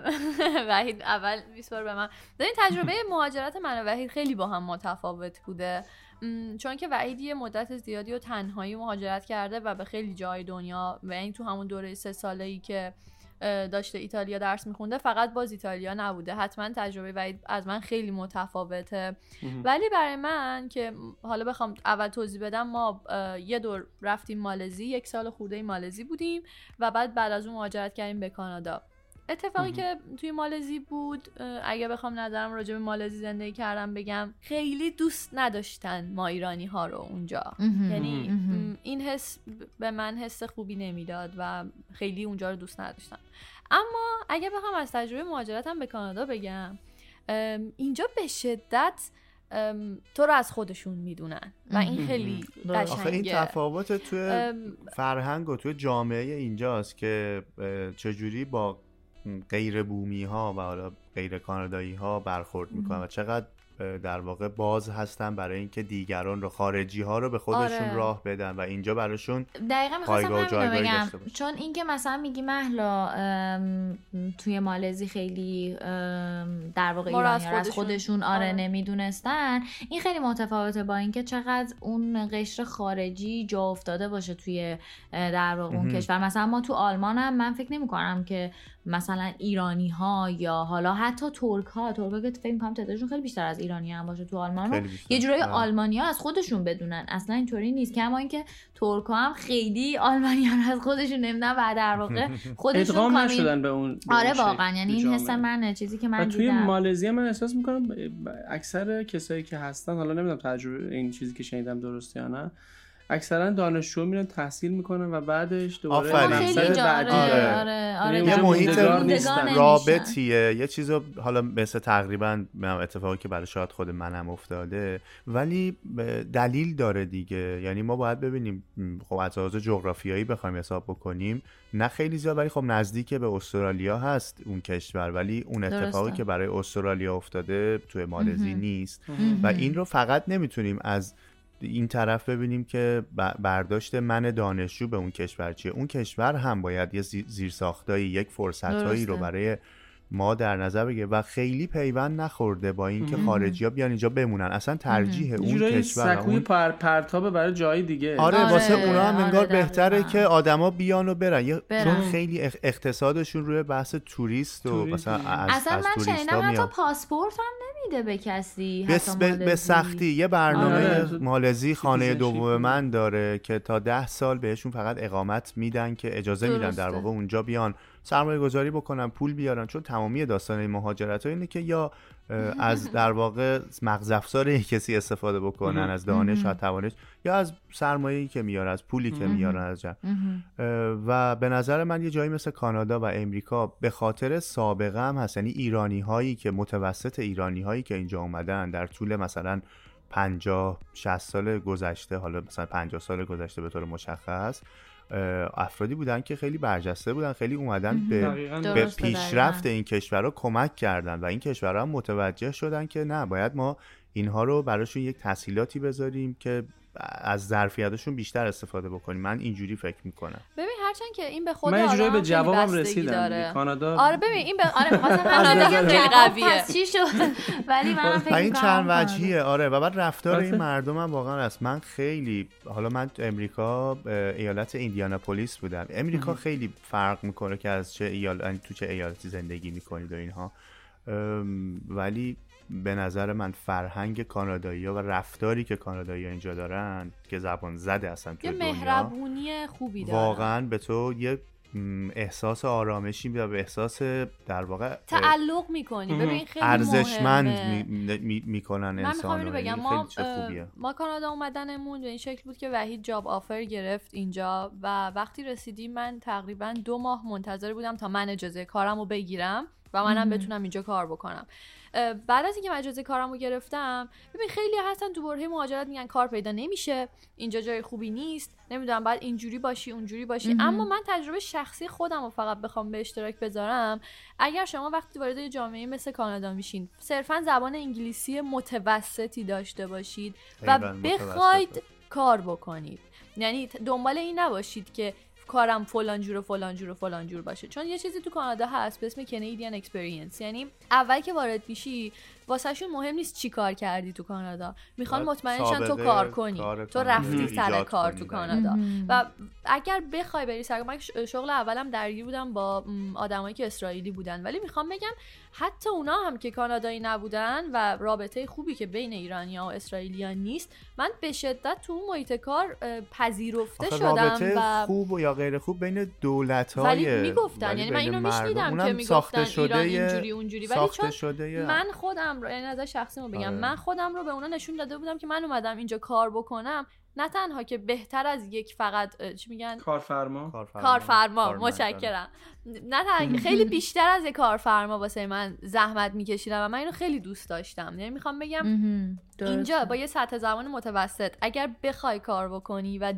وحید اول بیسپار به من. ببین تجربه مهاجرت من و وحید خیلی با هم متفاوت بوده. چون که وحید یه مدت زیادی و تنهایی مهاجرت کرده و به خیلی جای دنیا و این تو همون دوره سه ساله ای که داشته ایتالیا درس میخونده فقط باز ایتالیا نبوده. حتما تجربه وحید از من خیلی متفاوته. ولی برای من که حالا بخوام اول توضیح بدم ما یه دور رفتیم مالزی یک سال خورده مالزی بودیم و بعد بعد از اون مهاجرت کردیم به کانادا. اتفاقی که توی مالزی بود اگه بخوام نظرم راجع به مالزی زندگی کردم بگم خیلی دوست نداشتن ما ایرانی ها رو اونجا. مهم. یعنی این حس به من حس خوبی نمی‌داد و خیلی اونجا رو دوست نداشتم. اما اگه بخوام از تجربه مهاجرتم به کانادا بگم اینجا به شدت تو رو از خودشون می‌دونن و این خیلی. آخه این قشنگه تفاوت توی فرهنگ و توی جامعه اینجاست که چجوری با غیر بومی ها و حالا غیر کانادایی ها برخورد می‌کنن و چقدر در واقع باز هستن برای اینکه دیگران رو خارجی ها رو به خودشون آره. راه بدن و اینجا براشون دقیقا می‌خواستم پایگاه جایگاهی بگم داشته باشه. چون اینکه مثلا میگی محلا ام، توی مالزی خیلی در واقع ایرانی از خودشون- خودشون آره آره. نمی‌دونستن این خیلی متفاوته با اینکه چقدر اون قشر خارجی جا افتاده باشه توی در واقع اون. کشور مثلا ما تو آلمان هم من فکر نمی کنم که مثلا ایرانی ها یا حالا حتی ترک ها ترک ها که فکر می‌کنم تعدادشون خیلی بیشتر از ایرانی هم باشه تو آلمان. یه جورایی آره. آلمانیا از خودشون بدونن اصلا اینطوری نیست کما اینکه ترک هم خیلی آلمانیان از خودشون نمی‌دونن و در واقع خودشون ادغام کامی- نشدن به اون به آره واقعا یعنی این حس. منه چیزی که من و توی دیدم مالزی من احساس می‌کنم اکثر کسایی که هستن حالا نمی‌دونم تجربه این چیزی که شنیدم درسته یا نه اکثرا دانشجو میرن تحصیل می‌کنن و بعدش دوباره آفرین. مقصد اینجا بعدی آره آره. آره آره یه. محیط. رابطیه یه چیز حالا مثل تقریبا اتفاقی که برای شاید خود منم افتاده ولی دلیل داره دیگه یعنی ما باید ببینیم خب از لحاظ جغرافیایی بخوایم حساب بکنیم نه خیلی زیاد ولی خب نزدیک به استرالیا هست اون کشور ولی اون اتفاقی درسته. که برای استرالیا افتاده توی مالزی. نیست. و این رو فقط نمی‌تونیم از این طرف ببینیم که برداشت من دانشجو به اون کشور چیه اون کشور هم باید یه زی- زیرساختایی یک فرصتهایی رو. برای ما در نظر بگیر و خیلی پیوند نخورده با اینکه خارجی ها بیان اینجا بمونن اصلا ترجیح اون کشور سکوی اون پر پرتابه برای جای دیگه آره, آره، واسه اونا هم آره، انگار دقیقاً. بهتره که آدما بیان و برن. چون خیلی اخ- اقتصادشون روی بحث توریست و توریست. مثلا از, اصلا از من شنیدم حتی میاد پاسپورت هم نمیده به کسی به, حتی به. سختی یه برنامه آره. مالزی خانه دوم. من داره که تا ده سال بهشون فقط اقامت میدن که اجازه میدن در. واقع اونجا بیان سرمایه گذاری بکنن پول بیارن چون تمامی داستان این مهاجرت ها اینه که یا از در واقع مغز افزار یک کسی استفاده بکنن از دانش و توانش یا از سرمایه‌ای که میارن از پولی که میارن از جمع. و به نظر من یه جایی مثل کانادا و امریکا به خاطر سابقه هم هست. یعنی ایرانی هایی که متوسط ایرانی هایی که اینجا اومدن در طول مثلا 50 60 سال گذشته حالا مثلا 50 سال گذشته به طور مشخص افرادی بودن که خیلی برجسته بودن خیلی اومدن به. به پیشرفت. این کشورها کمک کردن و این کشورها هم متوجه شدن که نه باید ما اینها رو براشون یک تسهیلاتی بذاریم که از ظرفیتشون بیشتر استفاده بکنیم من اینجوری فکر می‌کنم ببین هرچند که این به خود من آدم به جوابم رسیدم. کانادا آره ببین این به آره بگم خیلی جواب قویه. پس چی شد ولی من فکر و این چند کانادا. وجهیه آره و بعد رفتار این آره. مردم هم واقعا است من خیلی حالا من تو امریکا ایالت ایندیاناپولیس بودم امریکا خیلی فرق می‌کنه که از چه ایال... یعنی تو چه ایالتی زندگی می‌کنید و اینها ولی به نظر من فرهنگ کانادایی و رفتاری که کانادایی اینجا دارن که زبان زده اصلا تو یه دنیا مهربونی خوبی داره واقعا به تو یه احساس آرامشی میده و به احساس در واقع تعلق می‌کنی. ببین خیلی ارزشمند مهمه. می- می- می‌کنن من انسان بگم ما ما کانادا اومدنمون به این شکل بود که وحید جاب آفر گرفت اینجا و وقتی رسیدیم من تقریبا دو ماه منتظر بودم تا من اجازه کارم رو بگیرم و منم بتونم اینجا کار بکنم. بعد از اینکه من اجازه کارم رو گرفتم ببین خیلی هستن تو برهه مهاجرت میگن کار پیدا نمیشه اینجا جای خوبی نیست نمی‌دونم بعد اینجوری باشی اونجوری باشی مهم. اما من تجربه شخصی خودم رو فقط بخوام به اشتراک بذارم اگر شما وقتی وارد یه جامعه مثل کانادا میشین صرفا زبان انگلیسی متوسطی داشته باشید و. بخواید کار بکنید یعنی دنبال این نباشید که کارم فلان جور و فلان جور و فلان جور باشه. چون یه چیزی تو کانادا هست به اسم Canadian experience یعنی اول که وارد میشی واسهشون مهم نیست چی کار کردی تو کانادا. می‌خوان مطمئن شن تو کار کنی. کار تو رفتی سر کار تو. کانادا. و اگر بخوای بری سر من شغل اولم درگیر بودم با آدمایی که اسرائیلی بودن. ولی می‌خوام بگم حتی اونا هم که کانادایی نبودن و رابطه خوبی که بین ایرانیا و اسرائیلیان نیست من به شدت تو اون محیط کار پذیرفته آخه شدم رابطه و خوب و یا غیر خوب بین دولت های ولی می‌گفتن. یعنی من اینو میشنیدم که می‌گفتن ایران اینجوری اونجوری. ولی چون شده من خودم رو یعنی نظر شخصی رو بگم. آره. من خودم رو به اونا نشون داده بودم که من اومدم اینجا کار بکنم. نه تنها که بهتر از یک فقط چی میگن؟ کارفرما. کارفرما. کارمند، متشکرم. نه تنها خیلی بیشتر از یک کارفرما واسه من زحمت میکشیدم و من اینو خیلی دوست داشتم. یعنی می‌خوام بگم مهم. درسته. اینجا با یه سطح زمان متوسط اگر بخوای کار بکنی و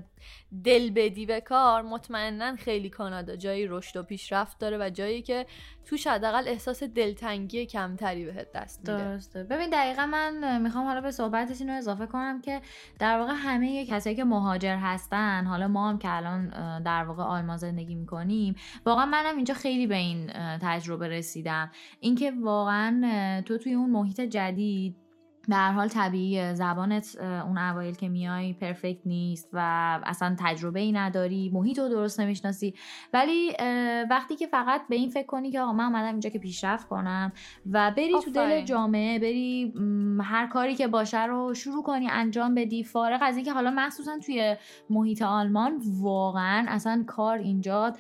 دل بدی به کار مطمئنا خیلی کانادا جایی رشد و پیشرفت داره و جایی که توش حداقل احساس دلتنگی کمتری بهت دست میده درسته ببین دقیقا من می‌خوام حالا به صحبتش اینو اضافه کنم که در واقع همه کسایی که مهاجر هستن حالا ما هم که الان در واقع آلمان زندگی می‌کنیم واقعا منم اینجا خیلی به این تجربه رسیدم اینکه واقعا تو توی اون محیط جدید به هر حال طبیعی زبانت اون اوایل که میای پرفکت نیست و اصلا تجربه ای نداری محیط رو درست نمی‌شناسی ولی وقتی که فقط به این فکر کنی که آقا من اومدم اینجا که پیشرفت کنم و بری تو دل. جامعه بری هر کاری که باشه رو شروع کنی انجام بدی فارغ از اینکه حالا مخصوصا توی محیط آلمان واقعا اصلا کار اینجا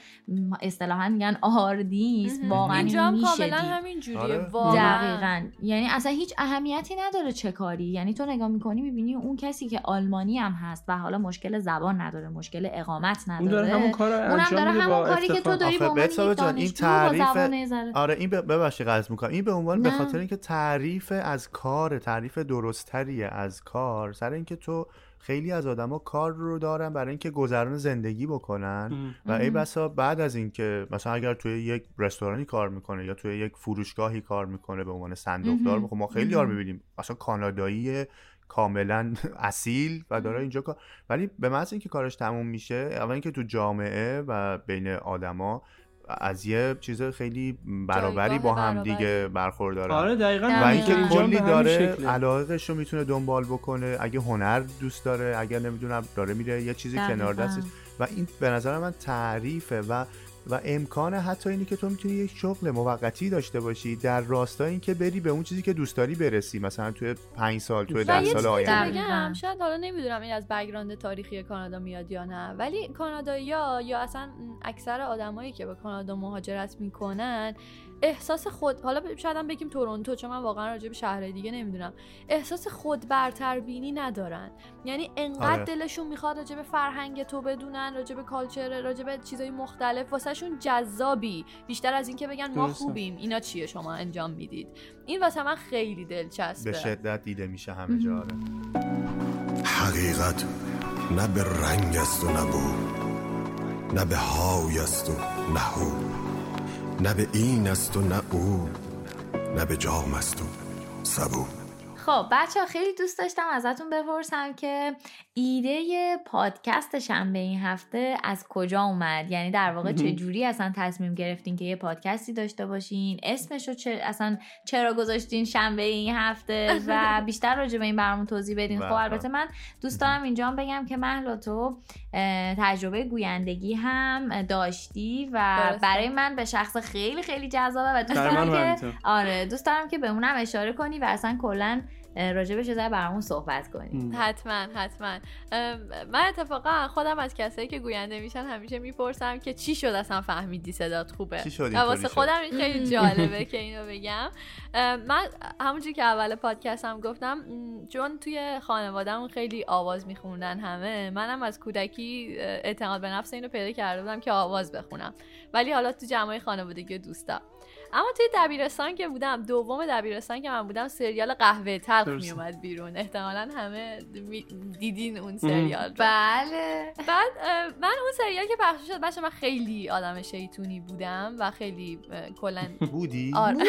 اصطلاحا میگن آردی است مهم. واقعا اینجا هم کاملا. همین جوریه آره. واقعا دقیقا یعنی اصلا هیچ اهمیتی نداره چه کاری؟ یعنی تو نگاه می‌کنی می‌بینی اون کسی که آلمانی هم هست و حالا مشکل زبان نداره مشکل اقامت نداره. اون داره همون کار اونم داره همون کاری که تو. داری به عنوان این تعریف- آره این ببخشید قطع می‌کنم. این به عنوان به. خاطر اینکه تعریف از کار تعریف درستریه از کار سر اینکه تو خیلی از آدما کار رو دارن برای اینکه گذران زندگی بکنن ام. و ای بسا بعد از اینکه مثلا اگر توی یک رستورانی کار می‌کنه یا توی یک فروشگاهی کار می‌کنه به عنوان صندوقدار. خب ما خیلی یار می‌بینیم. مثلا کانادایی کاملا اصیل و داره اینجا کار. ولی به محض اینکه کارش تموم میشه اول اینکه تو جامعه و بین آدما از یه چیز خیلی برابری با هم برابری. دیگه برخوردارن آره دقیقا و اینکه کلی داره شکله. علاقهش رو می‌تونه دنبال بکنه اگه هنر دوست داره اگر نمی‌دونم داره میره یه چیزی دقیقاً. کنار دستش و این به نظر من تعریفه و و امکان حتی اینی که تو می‌تونی یک شغل موقتی داشته باشی در راستای اینکه بری به اون چیزی که دوست داری برسی مثلا توی پنج سال توی و ده یه سال چیزی آینده. بگم شاید حالا نمی‌دونم این از بگراند تاریخی کانادا میاد یا نه ولی کانادایی‌ها یا اصلا اکثر آدمایی که به کانادا مهاجرت می‌کنن احساس خود حالا شاید هم بگیم تورنتو چون من واقعا راجع به شهرهای دیگه نمی‌دونم. احساس خود برتربینی ندارن. یعنی انقدر آره. دلشون می‌خواد راجع به فرهنگ تو بدونن راجع به کالچر راجع به چیزای مختلف. واسهشون جذابی. بیشتر از اینکه بگن ما. خوبیم. اینا چیه شما انجام می‌دید؟ این واسه من خیلی دلچسبه. به شدت دیده میشه همه جا آره. حقیقت نه به رنگ است و نه بو نه به های است و نه هو. نه به این است و نه او نه به جام است و سبو. خب بچه خیلی دوست داشتم ازتون بپرسم که ایده پادکست شنبه این هفته از کجا اومد یعنی در واقع چه جوری اصلا تصمیم گرفتین که یه پادکستی داشته باشین اسمشو چه اصلا چرا گذاشتین شنبه این هفته و بیشتر راجع به این برامون توضیح بدین خب بله. البته من دوست دارم اینجا بگم که مهلا تو تجربه گویندگی هم داشتی و. برای من به شخص خیلی خیلی جذابه و دوست دارم که. آره دوست دارم که به اونم اشاره کنی و اصلا کلا به چیزای برامون صحبت کنی حتما حتما. من اتفاقا خودم از کسایی که گوینده میشن همیشه می‌پرسم که چی شد اصلا فهمیدی صدات خوبه؟ واسه؟ خودم این خیلی جالبه که اینو بگم. من همونجوری که اول پادکستم گفتم م، چون توی خانوادهمون خیلی آواز میخوندن همه منم از کودکی اعتماد به نفس اینو پیدا کرده بودم که آواز بخونم. ولی حالا تو جمعای خانوادگی و دوستا. اما توی دبیرستان که بودم دوم دبیرستان که من بودم سریال قهوه تلخ درسته. میومد بیرون. احتمالا همه می- دیدین اون سریال رو. بله. بعد من اون سریال که پخش شد بچه من خیلی آدم شیطونی بودم و خیلی کلا بودی؟ آره.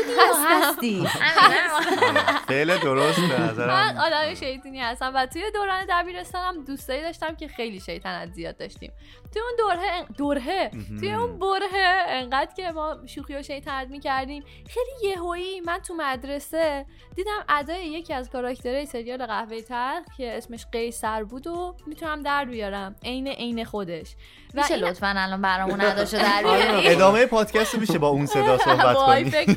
هستی. فعل درست به من آدم شیطونی هستم و توی دوران دبیرستانم دوستایی داشتم که خیلی شیطنت زیاد داشتیم. توی اون دوره دوره. توی اون بره انقدر که ما شوخی و شیطنت می‌کردیم. خیلی یهویی من تو مدرسه دیدم ادای یکی از کاراکترهای سریال قهوه تلخ که اسمش قیصر بود و می‌تونم در بیارم. عین عین خودش. میشه این- لطفا الان برامون نداشته در آره، ادامه پادکست میشه با اون صدا صحبت کنی.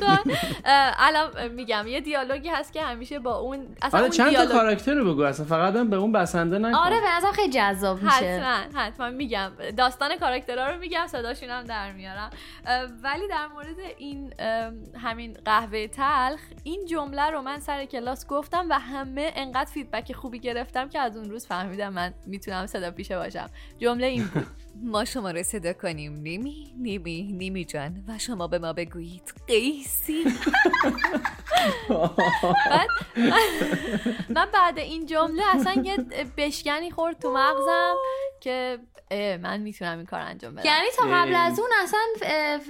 الان میگم یه دیالوگی هست که همیشه با اون اصلا آره اون چند تا کاراکتر رو بگو اصلا فقط هم به اون بسنده نکن. آره به نظرم خیلی جذاب میشه. حتما حتما میگم. داستان کاراکترها رو میگم صداشون هم در میارم. ولی در مورد این همین قهوه تلخ این جمله رو من سر کلاس گفتم و همه انقدر فیدبک خوبی گرفتم که از اون روز فهمیدم من می‌تونم صدا پیشه باشم. جمله این بود. ما شما رو صدا کنیم. نیمی نیمی نیمی جان. و شما به ما بگویید. قیسی. بعد من بعد این جمله اصلا یه بشکنی خورد تو مغزم که من می‌تونم این کار انجام بدم. یعنی تا قبل از اون اصلا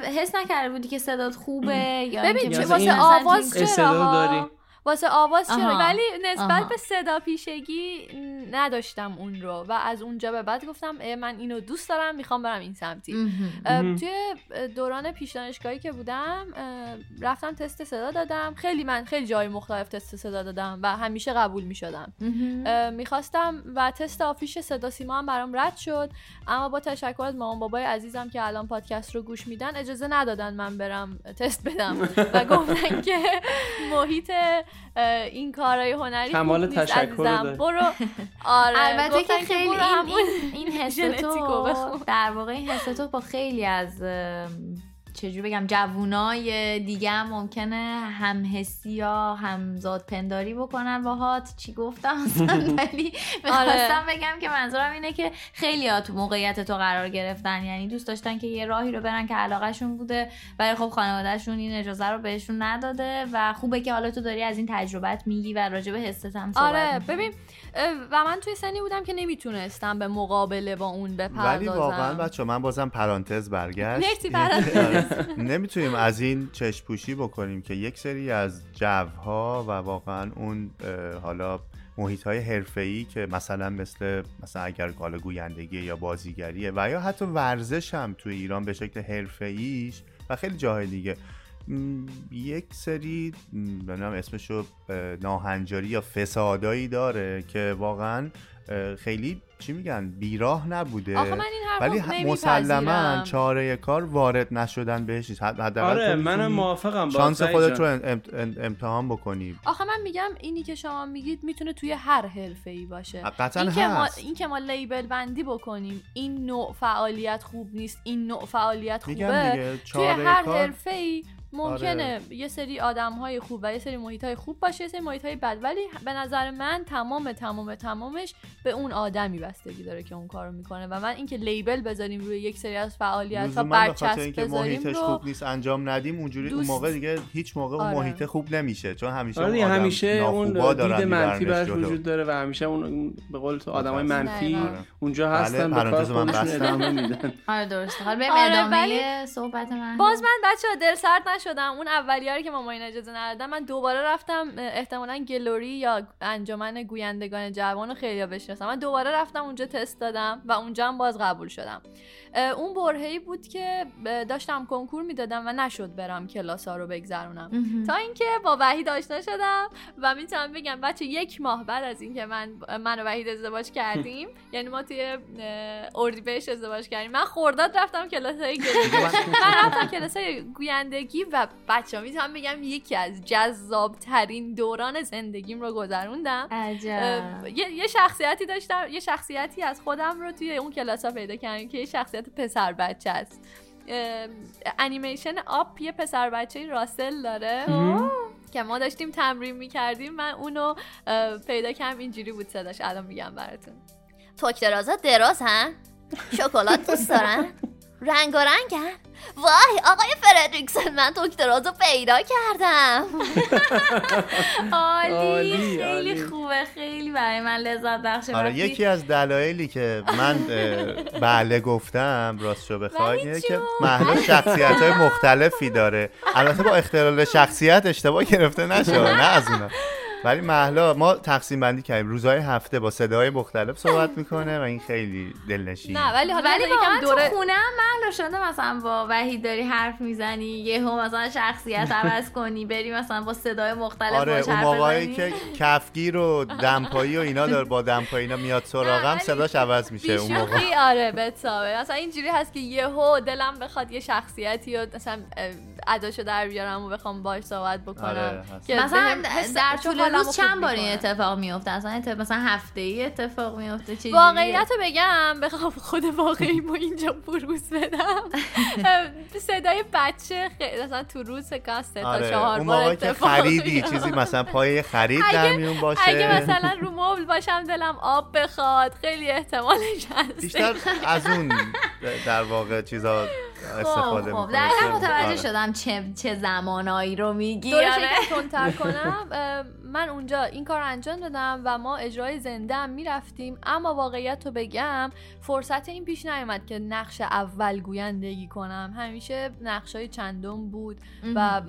حس نکرده بودی که صدات خوبه یا ببین واسه آواز چرا. واسه آواز چرا. ولی نسبت آها. به صدا پیشگی نداشتم اون رو و از اونجا به بعد گفتم من اینو دوست دارم می‌خوام برم این سمتی. توی دوران پیش دانشگاهی که بودم رفتم تست صدا دادم خیلی من خیلی جای مختلف تست صدا دادم و همیشه قبول می شدم مهم. می‌خواستم و تست آفیش صدا سیما هم برام رد شد اما با تشکر از مامان بابای عزیزم که الان پادکست رو گوش میدن اجازه ندادن من برم تست بدم و گفتن که محیط این کارهای هنری کمال تشکر. برو آره البته که خیلی این, این, این حس تو. در واقع این حس تو با خیلی از چجوری بگم جوونای دیگه هم ممکنه هم حسی یا همزاد پنداری بکنن باهات. چی گفتم ولی می‌خواستم بگم که منظورم اینه که خیلی ها تو موقعیت تو قرار گرفتن. یعنی دوست داشتن که یه راهی رو برن که علاقهشون بوده ولی خب خانوادهشون این اجازه رو بهشون نداده و خوبه که حالا تو داری از این تجربت میگی و راجع به حست هم صحبت آره. ببین و من توی سنی بودم که نمی‌تونستم به مقابله با اون بپردازم ولی واقعا بچه من بازم پرانتز برگشت. مرسی پرانتز. نمی‌تونیم از این چشم پوشی بکنیم که یک سری از جوها و واقعا اون حالا محیط های حرفه‌ای که مثلا مثل مثلا اگر حالا گویندگی یا بازیگریه و یا حتی ورزش هم تو ایران به شکل حرفه‌ایش و خیلی جاهای دیگه یک سری نمی‌دونم اسمشو اه، ناهنجاری یا فسادایی داره که واقعا خیلی چی میگن؟ بیراه نبوده. آخه من این حرفو ولی. مسلما چاره کار وارد نشدن بهش نیست. حد- حداقل آره منم موافقم با شانس خودت. رو ام- ام- امتحان بکنی آخه من میگم اینی که شما میگید می‌تونه توی هر حرفه ای باشه قطعا این که, ما, این که ما لیبل بندی بکنیم این نوع فعالیت خوب نیست این نوع فعالیت خوبه. دیگه توی چاره هر کار حرفه ای ممکنه یه سری آدم های خوب و یه سری محیط های خوب باشه یه سری محیط های بد ولی به نظر من تمام تمام تمامش به اون آدمی بستگی داره که اون کارو می‌کنه و من اینکه لیبل بذاریم روی یک سری از فعالیت ها برچسب اینکه محیطش رو خوب نیست انجام ندیم اونجوری اون دوست- موقع دیگه هیچ موقع اون آره. محیط خوب نمیشه چون همیشه آره اون آدم همیشه اون ناخوبا دارن دید منفی براش جلو. وجود داره و همیشه اون اون به قول تو آدمای متأسفانه. منفی دقیقاً. آره. اونجا بله، هستن به کار. ادامه میدن آره درسته حالا بریم آره، ادامه صحبت من باز من بچه ها دل سرد نشدم. اون اولیه رو که مامان اجازه ندادن من دوباره رفتم احتمالا گلوری یا انجمن گویندگان جوان رو خیلی بشناسم من دوباره رفتم اونجا تست دادم و اونجا هم باز قبول شدم. اون برهی بود که داشتم کنکور می‌دادم و نشد برم کلاس ها رو بگذرونم. تا اینکه با وحید آشنا شدم و می‌تونم بگم بچه یک ماه بعد از اینکه من من و وحید ازدواج کردیم یعنی ما توی اردیبهشت ازدواج کردیم. من خورداد رفتم کلاس های من رفتم کلاس های گویندگی و بچه می‌تونم بگم یکی از جذاب ترین دوران زندگیم رو گذروندم. یه, یه شخصیتی داشتم یه شخصیتی از خودم رو توی اون کلاس ها پیدا کردم که یه شخصیت پسر بچه است. انیمیشن آپ یه پسر بچه راسل داره. که ما داشتیم تمرین می‌کردیم. من اونو پیدا کردم. اینجوری بود صداش. الان میگم براتون. توکترازا دراز هن؟ شکلات دوست دارن؟ رنگ و رنگن وای آقای فردریکسن من توکترازو پیدا کردم عالی خیلی. خوبه خیلی برای من لذت بخشه آره یکی از دلایلی که من بله گفتم راستشو بخوای ولی اینه که. محلا شخصیت های مختلفی داره البته با اختلال شخصیت اشتباه گرفته نشه نه از اونا ولی محلا ما تقسیم بندی کردیم. روزهای هفته با صداهای مختلف صحبت می‌کنه و این خیلی دلنشینه. نه ولی حالا ولی یکم واقعا دوره تو خونه هم محلا شده مثلا با وحید داری حرف می‌زنی یهو مثلا شخصیت عوض کنی بری مثلا با صدای مختلف آره اون موقعی. که کفگیر و دمپایی و اینا داره با دمپایی اینا میاد سراغم صداش عوض میشه اون موقع. آره بتابه. مثلا اینجوری هست که یهو دلم بخواد یه شخصیتی و مثلا اداشو در بیارم و بخوام باش صحبت بکنم. آره، هست. که مثلا در طول روز چند بار این. اتفاق میفته اصلا اتفاق مثلا هفته ای اتفاق میفته چه واقعیت رو بگم. بخوام خود واقعیمو اینجا بروز بدم. صدای بچه خیلی مثلا تو روز سکان سه تا آره چهار اون بار اتفاق خریدی. چیزی مثلا پای خرید در میون باشه. اگه مثلا رو مبل باشم دلم آب بخواد. خیلی احتمالش هست. بیشتر از اون در واقع چیزا استفاده خب خب. دقیقا متوجه شدم چه چه زمانایی رو میگی. دورش آره. تندتر کنم. من اونجا این کار رو انجام دادم و ما اجرای زنده هم می‌رفتیم. اما واقعیت رو بگم فرصت این پیش نیومد که نقش اول گویندگی کنم. همیشه نقش های چندم بود و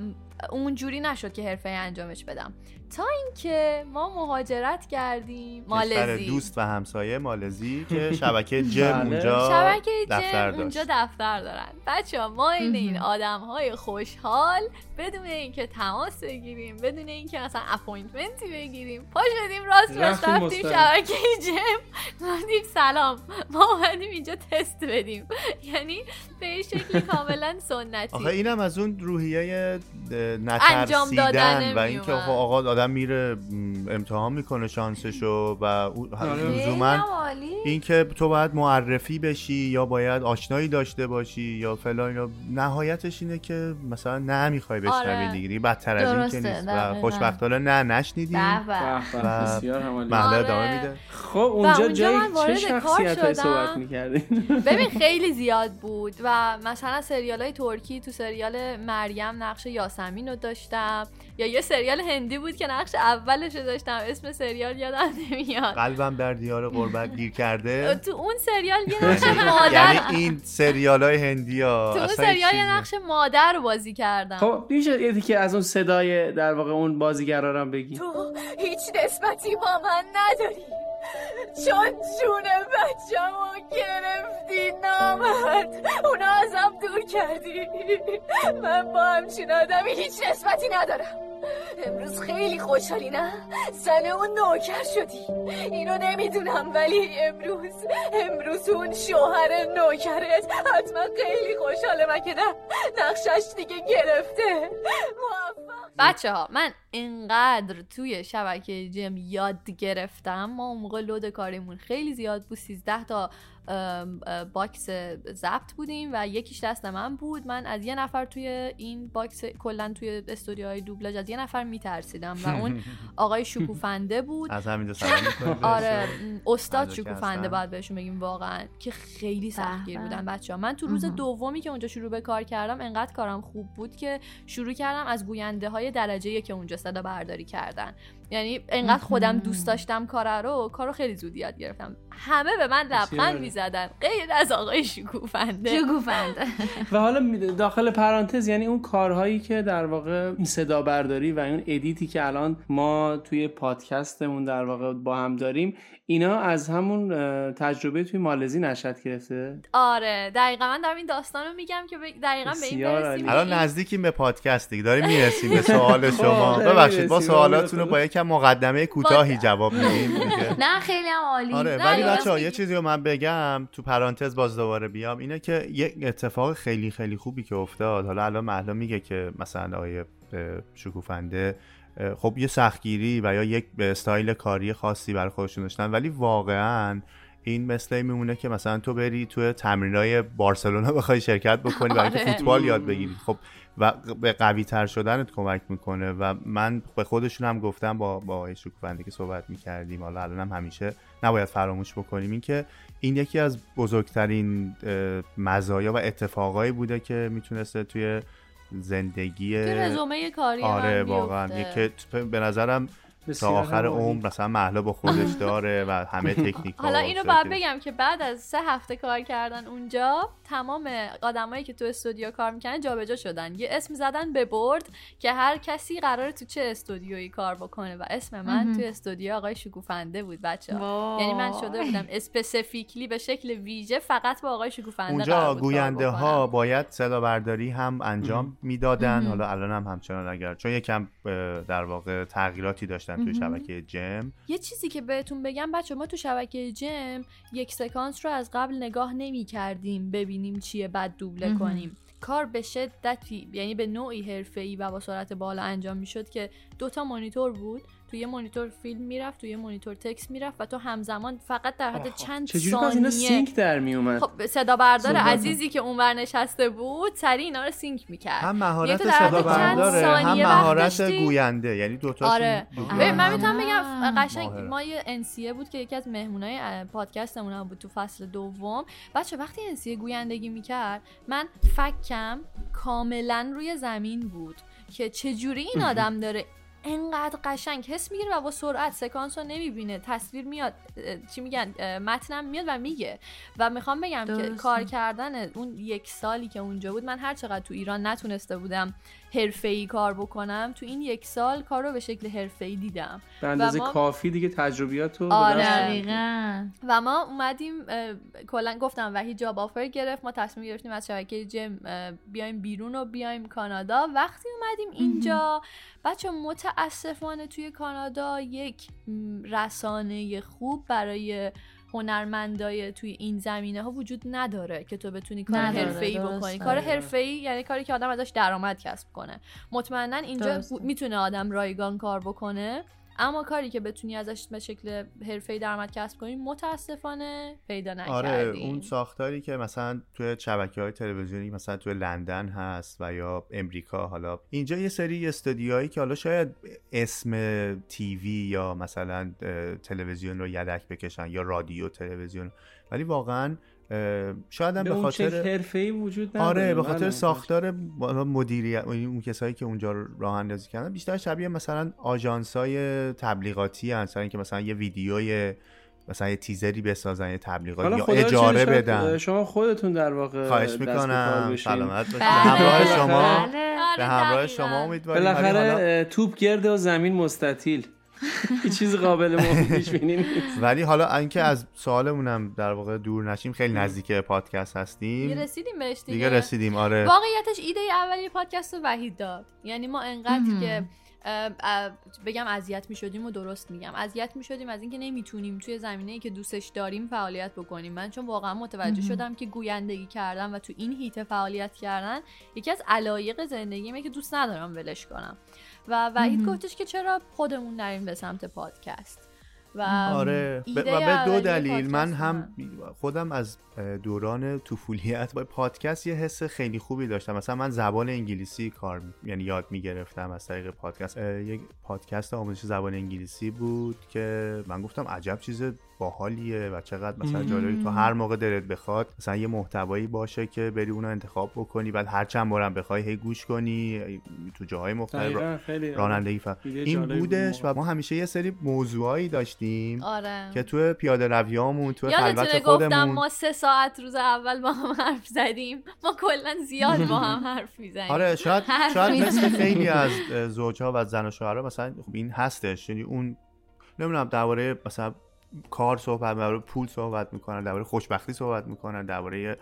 اونجوری نشد که حرفه انجامش بدم. تا اینکه ما مهاجرت کردیم کشور مالزی دوست و همسایه مالزی که شبکه جم بله. اونجا شبکه دفتر جم داشت اونجا دفتر دارن بچه ها ما این این. آدم های خوشحال بدون اینکه تماس بگیریم بدون اینکه مثلا appointment ی بگیریم پا شدیم راست راست رفتیم. شبکه جم گفتیم سلام ما اومدیم اینجا تست بدیم یعنی به شکلی کاملا سنتی آخه اینم از اون روحیه اه، انجام دادن نترسیدن و اینکه میومد. آقا آدم میره امتحان می‌کنه شانسشو و آره. لزوما. اینکه تو باید معرفی بشی یا باید آشنایی داشته باشی یا فلان اینا نهایتش اینه که مثلا نه می‌خوای بشنوی آره. دیگه دیگه بدتر از این که نیست و. خوشبختانه نه نشنیدی به به. به به، و محله آره. ادامه میده خب اونجا اونجا جای من چه شخصیت های. صحبت می‌کردین ببین خیلی زیاد بود و مثلا سریال های ترکی تو سریال مریم نقش یاسمین رو داشتم یا یه سریال هندی بود که نقش اولش رو داشتم. اسم سریال یادم نمیاد. قلبم در دیار غربت گیر کرده. تو اون سریال یه نقش مادر یعنی این سریال های هندی ها. تو اون سریال یه نقش مادر رو بازی کردم. خب میشه یه که از اون صدای در واقع اون بازیگرا هم بگی. تو هیچ نسبتی با من نداری. چون جون بچه‌مو گرفتی نامرد. اونو ازم دور کردی. من با همچین آدمی هیچ نسبتی ندارم. امروز خیلی خوشحالی نه؟ زن اون نوکر شدی. اینو نمی‌دونم ولی امروز امروز اون شوهر نوکرت حتما خیلی خوشحاله مگه نه؟ نقشش دیگه گرفته. موفق بچه ها من اینقدر توی شبکه جم یاد گرفتم. ما اون موقع لود کاریمون خیلی زیاد بود. 13 تا box ضبط بودیم و یکیش دست من بود. من از یه نفر توی این box کلا توی استودیوهای دوبلاژ از یه نفر میترسیدم و اون آقای شکوفنده بود. از می‌کنیم آره استاد شکوفنده. باید بهشون بگیم واقعا که خیلی سختگیر. بودن بچه ها من تو روز دومی که اونجا شروع به کار کردم انقدر کارم خوب بود که شروع کردم از گوینده های درجه یک اونجا صدا برداری کردن. یعنی انقدر خودم دوست داشتم کار رو کارو خیلی زود یاد گرفتم. همه به من لبخند. می‌زدن. غیر از آقای شکوفنده. شگوفنده و حالا داخل پرانتز یعنی اون کارهایی که در واقع صدا برداری و اون ادیتی که الان ما توی پادکستمون در واقع با هم داریم اینا از همون تجربه توی مالزی نشد گرفته آره دقیقا من دارم این داستان رو میگم که دقیقا به این برسیم. الان نزدیکیم به پادکست دیگه داریم می‌رسیم به سوال شما ببخشید با. سوالاتون رو با یکم مقدمه کوتاهی جواب میدیم. نه خیلی هم عالی آره ولی بچه ها یه. چیزی رو من بگم تو پرانتز باز دوباره بیام اینه که یک اتفاق خیلی خیلی خوبی که افتاد حالا الان محلا میگه که مثلا آقای اه، شکوفنده خب یه سختگیری و یا یک استایل کاری خاصی برای خودشون داشتن ولی واقعا این مثل این میمونه که مثلا تو بری توی تمرینای بارسلونا بخوای شرکت بکنی برای اینکه آره. فوتبال یاد بگیری. خب و به قوی تر شدنت کمک می‌کنه و من به خودشون هم گفتم با با آقای شکوفنده که صحبت می‌کردیم. حالا الان هم همیشه نباید فراموش بکنیم. این که این یکی از بزرگترین مزایا و اتفاقایی بوده که می‌تونسته توی زندگی رزومه کاری آره واقعا. که به نظرم تا آخر. عمر مثلا محلا با خودش داره و همه تکنیک حالا اینو باید بگم که بعد از سه هفته کار کردن اونجا تمام آدمایی که تو استودیو کار می‌کنن جابجا شدن. یه اسم زدن به برد که هر کسی قراره تو چه استودیویی کار بکنه و اسم من تو استودیو آقای شکوفنده بود بچه. یعنی من شده بودم اسپسیفیکلی به شکل ویژه فقط با آقای شکوفنده اونجا گوینده ها. باید صدا برداری هم انجام می‌دادن. حالا الان هم همچنان اگر چون یکم در واقع تغییراتی داشتن توی شبکه جم. یه چیزی که بهتون بگم بچه ما تو شبکه جم یک سکانس رو از قبل نگاه نمی کردیم ببینیم چیه بعد دوبله کنیم. کار به شدتی یعنی به نوعی حرفه‌ای و با سرعت بالا انجام می‌شد که دوتا مانیتور بود. تو یه مانیتور فیلم می‌رفت تو یه مانیتور text می‌رفت و تو همزمان فقط در حد چند چجوری پس اینا ثانیه سینک در میومد؟ خب صدا بردار عزیزی که اونور نشسته بود سریع اینا رو sync می‌کرد. هم مهارت صدا چند برداره هم مهارت؟ گوینده. یعنی دوتا آره. ببین من می‌تونم بگم. قشنگ. ما یه انسیه بود که یکی از مهمونای پادکستمون هم بود تو فصل دوم. بچه وقتی انسیه گویندگی می‌کرد من فکم کاملا روی زمین بود که چجوری این آدم داره انقدر قشنگ حس می‌گیره و با سرعت سکانس رو نمی‌بینه تصویر میاد چی میگن متنم میاد و میگه و می‌خوام بگم که. کار کردن اون یک سالی که اونجا بود من هر چقدر تو ایران نتونسته بودم حرفه‌ای کار بکنم تو این یک سال کار رو به شکل حرفه‌ای دیدم. به اندازه ما- کافی دیگه تجربیات رو آره. و ما اومدیم اه، کلا گفتم وحید جاب آفر گرفت ما تصمیم گرفتیم از شبکه جم اه، بیایم بیرون و بیایم کانادا. وقتی اومدیم اینجا بچه متاسفانه توی کانادا یک رسانه خوب برای هنرمندای توی این زمینه ها وجود نداره که تو بتونی کار حرفه‌ای. بکنی کار حرفه‌ای یعنی کاری که آدم ازش درآمد کسب کنه مطمئنا اینجا. می‌تونه آدم رایگان کار بکنه اما کاری که بتونی ازش به شکل حرفه‌ای درآمد کسب کنی متاسفانه پیدا نکردی. آره اون ساختاری که مثلا توی شبکه های تلویزیونی مثلا توی لندن هست و یا امریکا حالا اینجا یه سری استودیوهایی که حالا شاید اسم تیوی یا مثلا تلویزیون رو یدک بکشن یا رادیو تلویزیون ولی واقعا شاید هم به خاطر حرفه‌ای وجود نداره آره به بله. خاطر ساختار مدیریت اون کسایی که اونجا راه اندازی کردن بیشتر شبیه مثلا آژانس‌های تبلیغاتی هستن اینکه مثلا یه ویدیوی مثلا یه تیزری بسازن یه تبلیغات حالا یا اجاره بدن شما خودتون در واقع خواهش می‌کنم. سلامت باشید به بله. همراه شما بله. به همراه شما امیدواریم بالاخره توپ گرده و زمین مستطیل هیچ چیز قابل پیش بینی نیست. ولی حالا اینکه از سوالمونم در واقع دور نشیم خیلی نزدیک پادکست دیگه هستیم رسیدیم بهش دیگه, دیگه رسیدیم آره. واقعیتش ایده اولی پادکست رو وحید داد. یعنی ما انقدر. که بگم اذیت می شدیم و درست میگم اذیت می شدیم از اینکه نمی‌تونیم توی زمینه ای که دوستش داریم فعالیت بکنیم من چون واقعا متوجه مهم. شدم که گویندگی کردن و تو این هیته فعالیت کردن یکی از علایق زندگیمه که دوست ندارم ولش کنم و وحید. گفتش که چرا خودمون نریم به سمت پادکست و آره. ب- و به دو دلیل. من هم خودم از دوران طفولیت با پادکست یه حس خیلی خوبی داشتم. مثلا من زبان انگلیسی کار می- یعنی یاد می‌گرفتم از طریق پادکست. یک پادکست آموزش زبان انگلیسی بود که من گفتم عجب چیز باحالیه و چقدر مثلا. جالبی تو هر موقع دلت بخواد مثلا یه محتوایی باشه که بری اونو انتخاب بکنی بعد هر چند بارم بخوای هی گوش کنی تو جاهای مختلف خیلی رانندگی ف... ایده این بودش و ما همیشه یه سری موضوعایی داشتیم آره. که توی پیاده رویامون یادتونه خلوت گفتم خودمون. ما سه ساعت روز اول با هم حرف زدیم. ما کلا زیاد با هم حرف می‌زنیم. آره شاید شاید مثل. خیلی از زوجها و زن و شوهرها مثلا خب این هستش. یعنی اون نمی‌دونم درباره مثلا کار صحبت درباره پول صحبت می‌کنن درباره خوشبختی صحبت می‌کنن درباره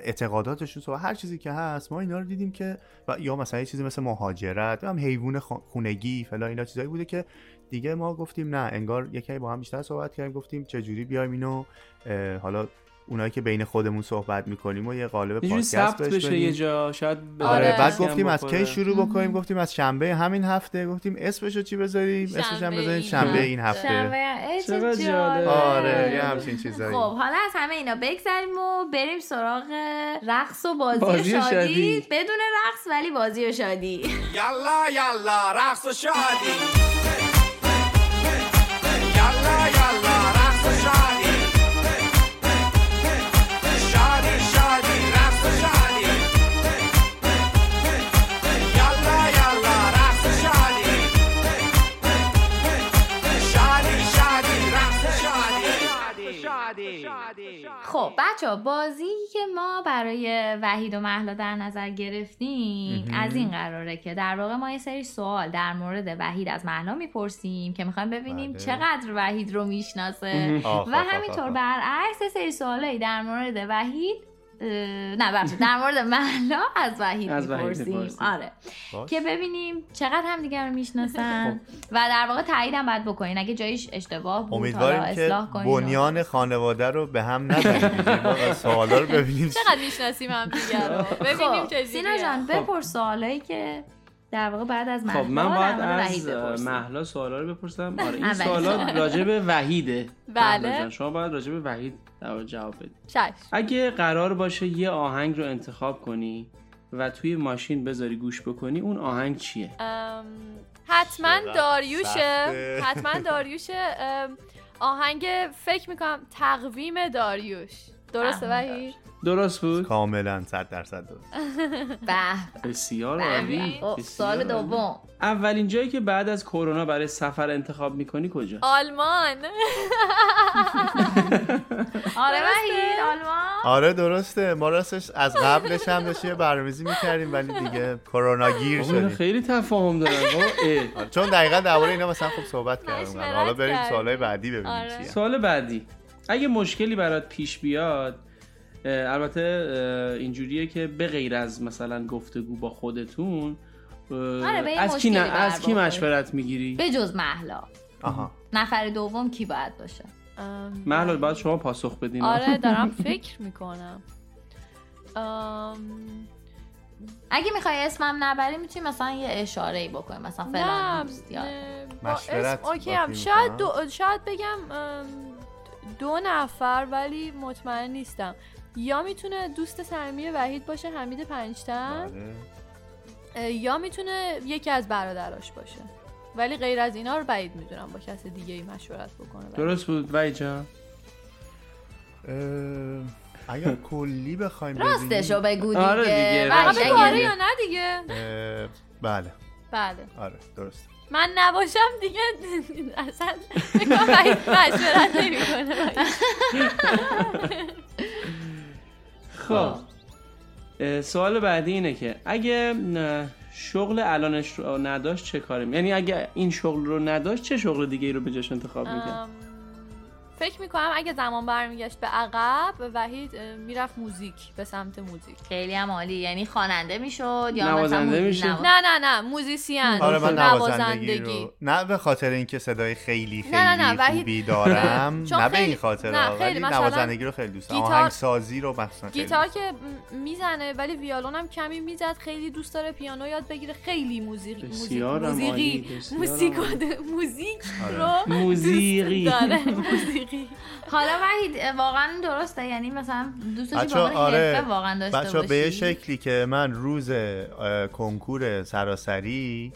اعتقاداتشون صحبت هر چیزی که هست ما اینا رو دیدیم که و یا مثلا یه چیزی مثل مهاجرت هم حیوان خونگی فلان اینا چیزایی بوده که دیگه ما گفتیم نه انگار یکی با هم بیشتر صحبت کردیم گفتیم چجوری بیایم اینو حالا اونایی که بین خودمون صحبت می‌کنیم و یه قالب پادکست بشه بدیم. یه جا شاید به آره آره. بعد گفتیم از. کی شروع بکنیم گفتیم از شنبه همین هفته گفتیم اسمشو چی بذاریم اسمش هم شنبه بذاریم این شنبه. این هفته شنبه جالب. جالب. آره یه همچین چیزایی خب حالا از همه اینا بگذریم و بریم سراغ رقص و بازی, بازی شادی. شادی. بدون رقص ولی بازی و شادی یالا یالا رقص و شادی خب بچه بازی که ما برای وحید و محلا در نظر گرفتیم. از این قراره که در واقع ما یه سری سوال در مورد وحید از محلا می‌پرسیم که می‌خوایم ببینیم بله. چقدر وحید رو می‌شناسه و همینطور. برعکس سری سوالایی در مورد وحید نه ببخشید. در مورد محلا از وحید می‌پرسیم. آره. باش. که ببینیم چقدر هم دیگر رو می‌شناسن و در واقع تایید هم باید بکنین. اگه جایش اشتباه بود امیدواریم که اصلاح کنین. و- بنیان خانواده رو به هم نزنیم سوالا رو ببینیم. چقدر می‌شناسیم هم دیگه رو. ببینیم خب. چه سینا جان بپرس سوالایی که در واقع بعد از محلا خب من باید از. محلا سوالا رو بپرسم. آره این سوالا سوال. راجع به وحیده. بله. شما باید راجع به وحید در واقع جواب بدید. چشم. اگه قرار باشه یه آهنگ رو انتخاب کنی و توی ماشین بذاری گوش بکنی اون آهنگ چیه؟ ام، حتما چقدر داریوشه. حتما داریوشه. آهنگ فکر می‌کنم تقویم داریوش. درسته وحید؟ درست بود؟ کاملا صد درصد درست. به. بسیار. عالی خب، بسیار سوال عالی. دوم. اولین جایی که بعد از کرونا برای سفر انتخاب می‌کنی کجا؟ آلمان. آره وحید آلمان. آره درسته. ما راستش از قبلش هم داشتیم یه برنامه‌ریزی می‌کردیم ولی دیگه کرونا گیر شدیم. خیلی تفاهم دارن. آره، چون دقیقا درباره اینا مثلا خب صحبت کردیم. حالا بریم. سوالای بعدی ببینیم آره. چیه. سوال بعدی. اگه مشکلی برات پیش بیاد البته اینجوریه که به غیر از مثلا گفتگو با خودتون آره، از کی, از کی. مشورت می‌گیری؟ به جز محلا آها. نفر دوم کی باید باشه؟ ام، محلال باید شما پاسخ بدین. آره دارم فکر می‌کنم. اگه می‌خوای اسمم نبری می‌تونی مثلا یه اشاره ای بکنی مثلا فلان مشورت اسم اوکی هم شاید؟ دو شاید بگم ام، دو نفر ولی مطمئن نیستم. یا می‌تونه دوست صمیمی وحید باشه حمید پنجتن؟ بله. یا می‌تونه یکی از برادراش باشه. ولی غیر از اینا رو بعید می‌دونم با کس دیگه ای مشورت بکنه. وحید. درست بود وای جان. اگر کلی بخوایم راستشو بگو دیگه. آره دیگه، بگو آره یا نه دیگه؟ بله. بله. آره درست من نباشم دیگه. اصلا فکر کنم مشورت نمی‌کنه. خب. سوال بعدی اینه که اگه شغل الانش رو نداشت چه کاری یعنی اگه این شغل رو نداشت چه شغل دیگه ای رو به جاش انتخاب می‌کرد؟ فکر می‌کنم اگه زمان برمیگشت به عقب وحید می‌رفت موزیک به سمت موزیک. خیلی هم عالی. یعنی خواننده می‌شد یا نوازنده مثلا؟ نواز- نه نه نه. musician آره من نوازندگی رو نه به خاطر اینکه صدای خیلی خیلی نه، نه، وحید- خوبی دارم. چون نه به این خاطر نه، خیلی ولی مثلا نوازندگی رو خیلی دوست دارم. گیتار- آهنگسازی رو خیلی گیتار که می‌زنه ولی ویالون هم کمی می‌زد. خیلی دوست داره پیانو یاد بگیره. خیلی موزیک موزیک بسیار هم عالی، موسیقی بسیار موزیک موزیک آره. رو موزیقی. حالا وحید واقعا درسته. یعنی مثلا دوست داشتی عنوان آره. واقعا داشته بچه باشی به یه شکلی که من روز کنکور سراسری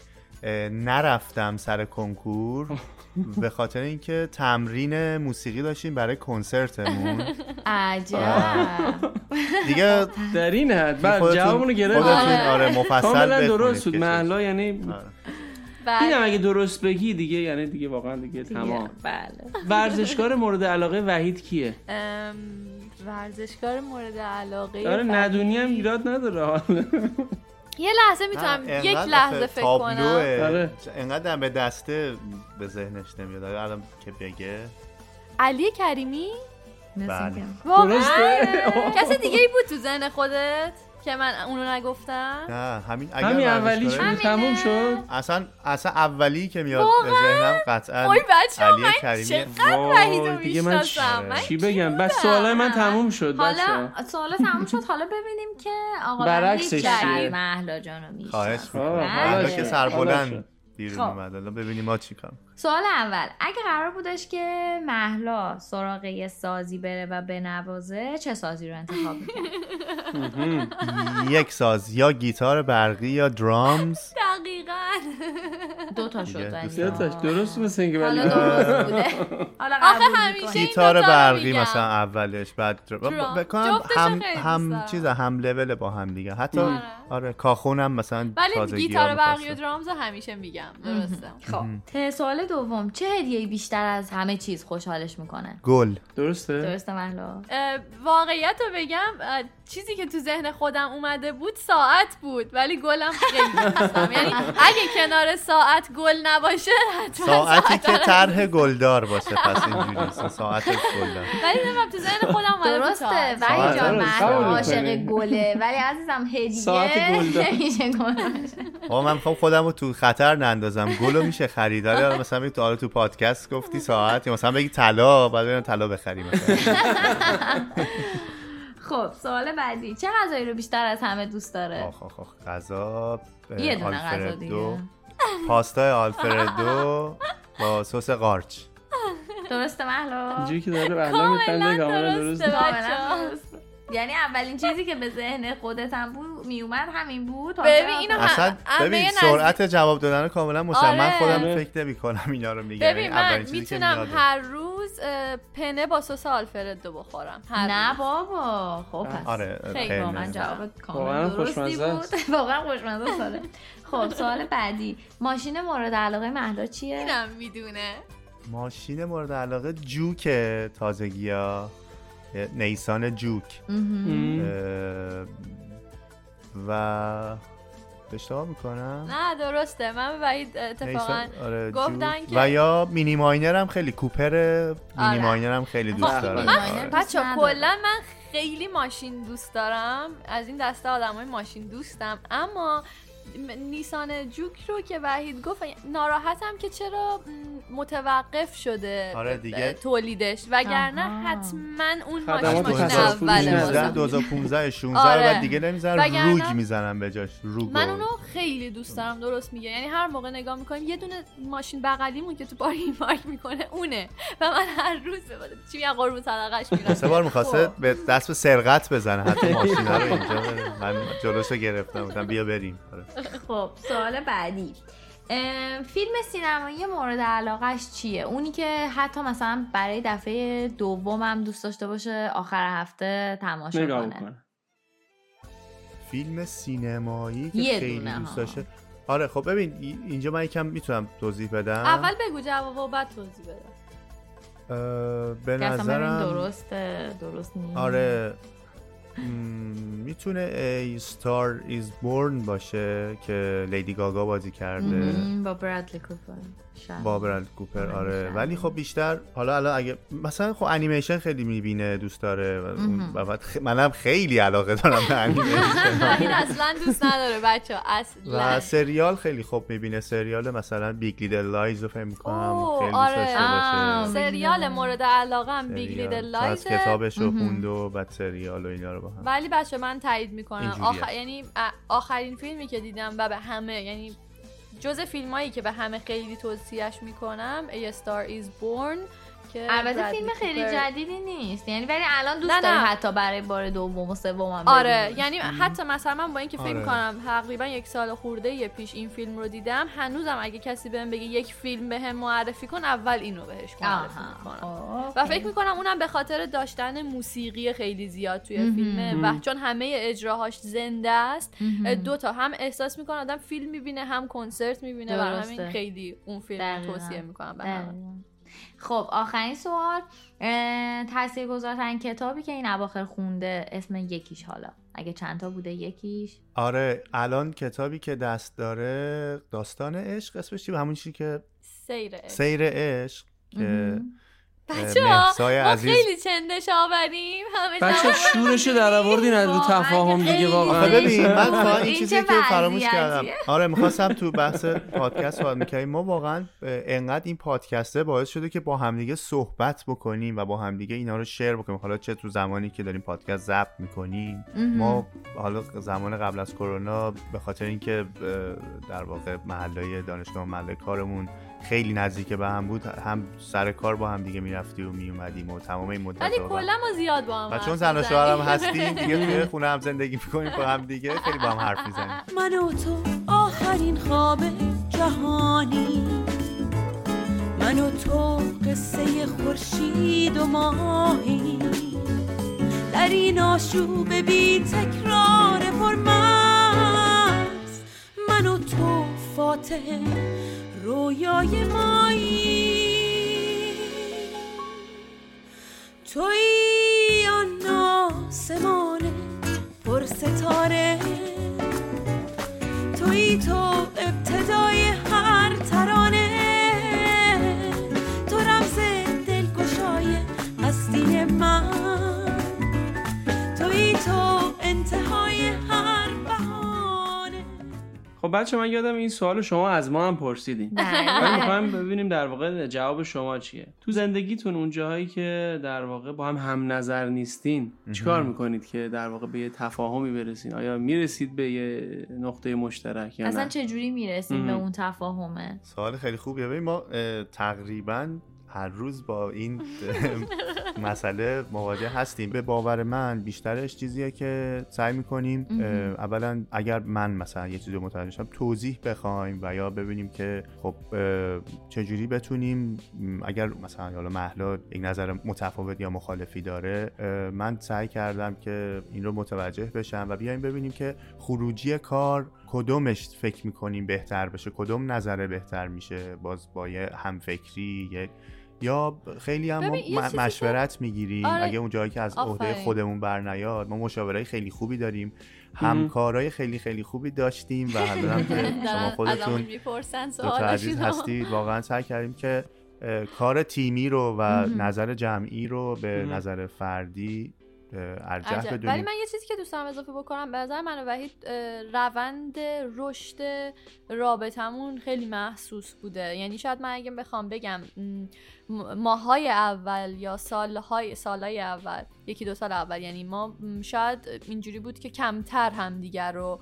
نرفتم سر کنکور به خاطر اینکه تمرین موسیقی داشتیم برای کنسرتمون. عجب. دیگه در این حد. بعد جوابونو گرفت. آره مفصل درست بود. محلا یعنی بعد اینم اگه درست بگی دیگه یعنی دیگه واقعا دیگه تمام. بله. ورزشکار مورد علاقه وحید کیه؟ ام، ورزشکار مورد علاقه آره ندونی هم ایراد نداره حالا. یه لحظه می‌تونم یک لحظه فکر تابلوه، کنم. آره. انقدر به دسته به ذهنش نمیاد. آره، الان که بگه. علی کریمی؟ بله. واقعا؟ درسته؟ کسی دیگه ای بود تو ذهن خودت؟ که من اونو نگفتم؟ نه همین اگر همین اولیش بود تموم شد. اصلا اصلا اولی که میاد به ذهنم قطعا وای بچه علی من کریمی چقدر دیگه من چی؟ بگم؟ بس سوالای من تموم شد حالا سوال تموم شد حالا ببینیم که آقا برعکسش چیه؟ مهلا جانو می‌شناسه خواهش حالا شد. که سربلند شد. بیرون خب. اومد حالا ببینیم ما چی کنم سوال اول اگه قرار بودش که محلا سراغ یه سازی بره و بنوازه چه سازی رو انتخاب می‌کنه یک ساز یا گیتار برقی یا درامز. دقیقا. دو تا شد تاش درست مثل اینکه ولی حالا درست بوده. حالا آخه همیشه گیتار برقی. مثلا اولش بعد. بکنم هم هم. چیز هم لول با هم دیگه. حتی آره. آره کاخونم مثلا ولی گیتار برقی و درامز رو همیشه میگم. درسته. خب. ته- سوال دوم چه هدیه بیشتر از همه چیز خوشحالش می‌کنه؟ گل. درسته. درسته محلا واقعیت رو بگم چیزی که تو ذهن خودم اومده بود ساعت بود ولی گلم خیلی دوستم یعنی اگه کنار ساعت گل نباشه حتما ساعتی ساعت که طرح گلدار باشه پس اینجوری. ساعت گلدار. ولی نمی‌دونم تو ذهن خودم اومده بود درسته. ساعت. ولی جان عاشق. گله. ولی عزیزم ساعت هدیه گلدار. نمیشه گل من می‌خوام خودم رو تو خطر نندازم. گلو میشه خریداری حالا مثلا بگی تو حالا تو پادکست گفتی ساعت یا مثلا بگی طلا بعد بریم طلا بخریم خب سوال بعدی. چه غذایی رو بیشتر از همه دوست داره؟ آخ آخ آخ. غذا یه دونه غذا آلفردو. دیگه. پاستای آلفردو با سس قارچ. درسته محلا اینجوری که داره بهلا میخنده کاملا درست درسته. کاملا. یعنی اولین چیزی که به ذهن خودت هم بود میومد همین بود. ببین اینو اصلا همه ببین سرعت جواب دادن کاملا مشخص من آره. خودم فکر نمی کنم اینا رو میگم ببین من می‌تونم هر روز پنه با سس آلفردو بخورم هر نه. بابا خب پس. آره خیلی پنه. واقعا جواب واقعاً کامل درستی خوشمزه بود. واقعا خوشمزه ساله خب سوال بعدی. ماشین مورد علاقه مهدا چیه؟ اینم می‌دونه. ماشین مورد علاقه جوک تازگی ها نیسان جوک و اشتباه می‌کنم نه درسته من و وحید اتفاقا آره گفتن جوک. که- و یا مینی ماینر هم خیلی کوپر مینی آره. ماینر هم خیلی دوست خب، دارم مینی آره. بچه. کلا من خیلی ماشین دوست دارم از این دسته آدم های ماشین دوستم اما نیسان جوک رو که وحید گفت ناراحتم که چرا متوقف شده آره دیگه. تولیدش وگرنه. حتما اون ماشین ماشین تصرف اوله فروشی 2016 واسم. 2015 16 رو آره. بعد دیگه نمی‌ذارن وگرنه- روگ می‌زنن به جاش روگ من و- اونو خیلی دوست دارم درست میگه یعنی هر موقع نگاه می‌کنیم یه دونه ماشین بغلیمون که تو پارکینگ پارک می‌کنه اونه و من هر روز چی میگن قربون صدقش میرم سه بار می‌خواسته خب. به دست به سرقت بزنه حتی ماشینا رو اینجا من جلوشو گرفتم گفتم بیا بریم آره. خب سوال بعدی. فیلم سینمایی مورد علاقش چیه؟ اونی که حتی مثلا برای دفعه دومم دوست داشته باشه آخر هفته تماشا نگاه کنه. فیلم سینمایی که خیلی دوست. داشته. آره خب ببین ای- اینجا من یکم می‌تونم توضیح بدم. اول بگو جواب و بعد توضیح بده اه، به نظرم درسته درست نیست. آره می‌تونه A Star is Born باشه که لیدی گاگا بازی کرده با برادلی کوپر. با کوپر آره، آره شاید. ولی خب بیشتر حالا الان اگه مثلا خب انیمیشن خیلی می‌بینه دوست داره و. و خ... منم خیلی علاقه دارم به انیمیشن این اصلا دوست نداره بچه و اصلا سریال خیلی خوب می‌بینه سریال مثلا Big Little Lies رو فکر می‌کنم خیلی آره. سریال مورد علاقه هم Big. Little Lies ه کتابش رو. خوند و بعد سریال و اینا رو با هم ولی بچه من تایید می‌کنم. آخر... یعنی آخرین فیلمی که دیدم و به همه یعنی جز فیلم هایی که به همه خیلی توصیهش می‌کنم A Star is Born که البته فیلم خیلی کوپر- جدیدی نیست یعنی ولی الان دوست داری نه. حتی برای بار دوم و سوم هم آره. یعنی حتی مثلا من با اینکه فکر آره. کنم تقریبا یک سال خورده یه پیش این فیلم رو دیدم هنوزم اگه کسی بهم بگه یک فیلم بهم معرفی کن اول اینو بهش معرفی می‌کنم آها. و فکر می‌کنم اونم به خاطر داشتن موسیقی خیلی زیاد توی. فیلمه و چون همه اجراهاش زنده است. دو تا هم احساس می‌کنه آدم فیلم می‌بینه هم کنسرت می‌بینه و. همین خیلی اون فیلم. توصیه می‌کنم به. خب آخرین سوال تاثیر گذارترین کتابی که این اواخر خونده اسم یکیش حالا اگه چند تا بوده یکیش آره الان کتابی که دست داره داستان عشق اسمش چی؟ همون چیزی که سیر عشق. سیر عشق که بچه ها ما عزیز. خیلی چندش آوریم همه بچه جواب شورشو در آوردین از رو تفاهم دیگه واقعا. ببین من فقط این چیزی که فراموش؟ کردم. آره می‌خواستم تو بحث پادکست صحبت می‌کردیم. ما واقعا انقدر این پادکسته باعث شده که با همدیگه صحبت بکنیم و با همدیگه اینا رو شیر بکنیم. حالا چه تو زمانی که داریم پادکست ضبط می‌کنیم. ما حالا زمان قبل از کرونا به خاطر اینکه در واقع محلای دانشگاه محله کارمون خیلی نزدیک به هم بود. هم سر کار با هم دیگه می‌رفتی و میومدیم و تمام این مدت ولی کلا ما زیاد با هم و چون زن و. شوهرم هستیم دیگه توی خونه هم زندگی می‌کنیم با هم دیگه خیلی با هم حرف می‌زنیم. من و تو آخرین خواب جهانی. من و تو قصه خورشید و ماهی. در این آشوب بی تکرار من و تو فاتح رویای مایی. توی آن آسمان پر ستاره. توی تو ابتدای هر ترانه. تو رمز دلگشای هستی من. خب بچه من یادم این سوال شما از ما هم پرسیدین. ولی می‌خوایم ببینیم در واقع جواب شما چیه. تو زندگیتون اون جاهایی که در واقع با هم هم نظر نیستین چیکار می‌کنید که در واقع به یه تفاهمی برسین؟ آیا می‌رسید به یه نقطه مشترک یا اصلا نه؟ چه جوری می‌رسیم به. اون تفاهمه؟ سوال خیلی خوبیه. ببین ما تقریبا هر روز با این مسئله مواجه هستیم. به باور من بیشترش چیزیه که سعی می‌کنیم اولا اگر من مثلا یه چیزی متوجه شم توضیح بخوایم و یا ببینیم که خب چجوری بتونیم اگر مثلا حالا محلا یک نظر متفاوت یا مخالفی داره من سعی کردم که این رو متوجه بشم و بیایم ببینیم که خروجی کار کدومش فکر می‌کنیم بهتر بشه کدوم نظره بهتر میشه باز با یه همفکری یک یا خیلی هم مشورت می‌گیریم آره. اگه اون جایی که از عهده. خودمون بر نیاد ما مشاورای خیلی خوبی داریم همکارای خیلی خیلی خوبی داشتیم و حالا هم که شما خودتون می‌پرسن دو تا عزیز هستید واقعا سعی کردیم که کار تیمی رو و نظر جمعی رو به. نظر فردی ارجح عجب. ولی بدونیم من یه چیزی که دوست دارم اضافه بکنم به نظر من وحید روند رشد رابطمون خیلی محسوس بوده یعنی شاید من اگه بخوام بگم ماهای اول یا سالهای سالهای اول یکی دو سال اول یعنی ما شاید اینجوری بود که کمتر همدیگر رو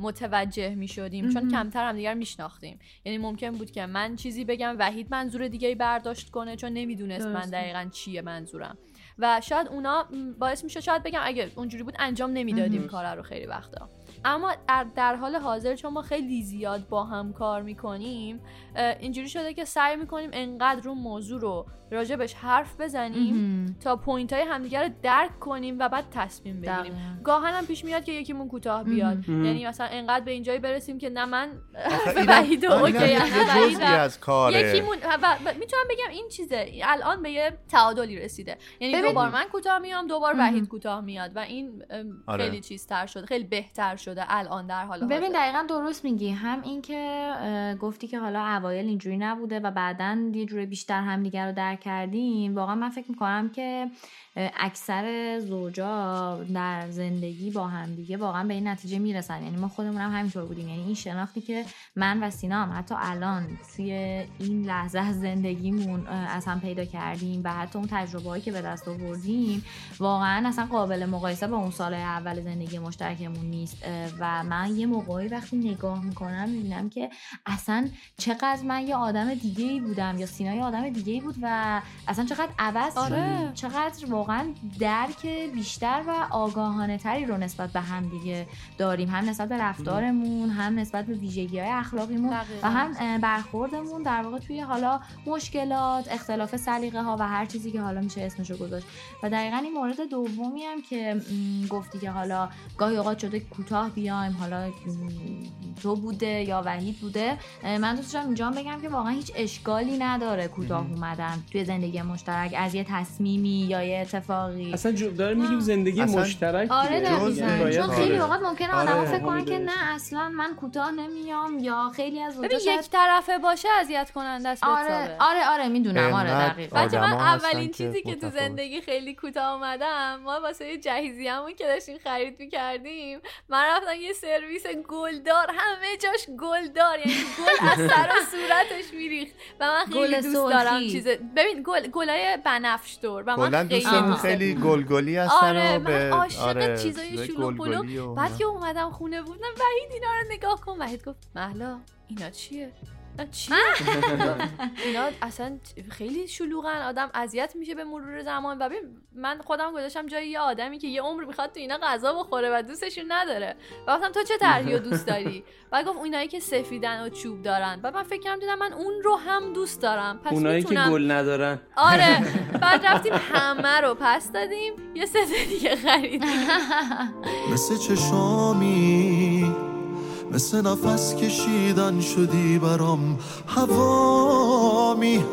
متوجه می شدیم چون. کمتر همدیگر میشناختیم یعنی ممکن بود که من چیزی بگم وحید منظور دیگه برداشت کنه چون نمی‌دونست من. دقیقا چیه منظورم و شاید اونا باعث میشه شاید بگم اگه اونجوری بود انجام نمی‌دادیم کار رو خیلی وقتا. اما در, در حال حاضر چون ما خیلی زیاد با هم کار می‌کنیم اینجوری شده که سعی می‌کنیم انقدر رو موضوع رو راجبش حرف بزنیم تا point های همدیگه رو درک کنیم و بعد تصمیم بگیریم. گاهاً هم پیش میاد که یکیمون کوتاه بیاد. یعنی مثلا انقدر به اینجایی برسیم که نه من وحید okay. از کاره. یکیمون و- می‌تونم بگم این چیزه. الان به یه تعادلی رسیده. یعنی ببین- دوبار من کوتاه میام دوبار. وحید کوتاه میاد. و این آره. خیلی چیزتر شده خیلی بهتر شده الان در حال ببین. دقیقا درست میگی. هم این که اه، گفتی که حالا اوایل اینجوری نبوده و بعدا یه جوری بیشتر همدیگه رو درک کردیم واقعا من فکر می‌کنم که اکثر زوجا در زندگی با همدیگه واقعا به این نتیجه می‌رسن. یعنی ما خودمون هم همینطور بودیم. یعنی این شناختی که من و سینا هم حتی الان توی این لحظه زندگیمون از هم پیدا کردیم و حتی اون تجربه که به دست آوردیم واقعا اصلا قابل مقایسه با اون سال اول زندگی مشترکمون نیست. و من یه موقعی وقتی نگاه می‌کنم می‌بینم که اصلا چقدر من یه آدم دیگه ای بودم یا سینا یه آدم دیگه ای بود و اصلا چقدر عوض آره. چقدر واقعا درک بیشتر و آگاهانه تری رو نسبت به هم دیگه داریم. هم نسبت به رفتارمون هم نسبت به ویژگی های اخلاقیمون دقیقاً. و هم برخوردمون در واقع توی حالا مشکلات اختلاف سلیقه ها و هر چیزی که حالا میشه اسمشو گذاشت. و دقیقا این مورد دومی هم که گفتی که حالا گاهی اوقات شده کوتاه بیایم حالا تو بوده یا وحید بوده من دوست دارم اینجا بگم که واقعا هیچ اشکالی نداره کوتاه اومدن. توی زندگی مشترک از یه تصمیمی یا یه اتفاقی اصلا جو داریم میگیم زندگی اصلا- مشترک آره دقیقاً چون. خیلی اوقات ممکنه آدما آره، فکر کنن همین که. نه اصلا من کوتاه نمیام یا خیلی از شاید- یک طرفه باشه اذیت کننده است آره. آره آره می‌دونم آره انقدر دقیق بچه من اولین چیزی که تو. زندگی خیلی کوتاه اومدم ما واسه یه جهیزی همون که داشتیم خرید می‌کردیم من رفتم یه سرویس گلدار همه جاش گلدار یعنی گل از سر و صورتش میریخت و من خیلی دوست. دارم چیز ببین گل گلای بنفش دور و من خیلی خیلی گلگلی هستن آره و من به عاشق آره، چیزای شلوغ و بعد. که اومدم خونه بودم وحید اینا رو نگاه کن. وحید گفت محلا اینا چیه؟ اینا چیه اینا اصلا خیلی شلوغن. آدم اذیت میشه به مرور زمان. و ببین من خودم گذاشتم جای یه آدمی که یه عمر می‌خواد تو اینا غذا بخوره و دوستشون نداره. و گفتم تو چه طرحی رو دوست داری؟ و گفت اونایی که سفیدن و چوب دارن. و من فکر کردم دیدم من اون رو هم دوست دارم. پس اونایی که می‌تونم گل ندارن. آره. بعد رفتیم همه رو پس دادیم. یه سه دیگه خریدیم. مثل چشامی. مثل نفس کشیدن شدی برام. هوامی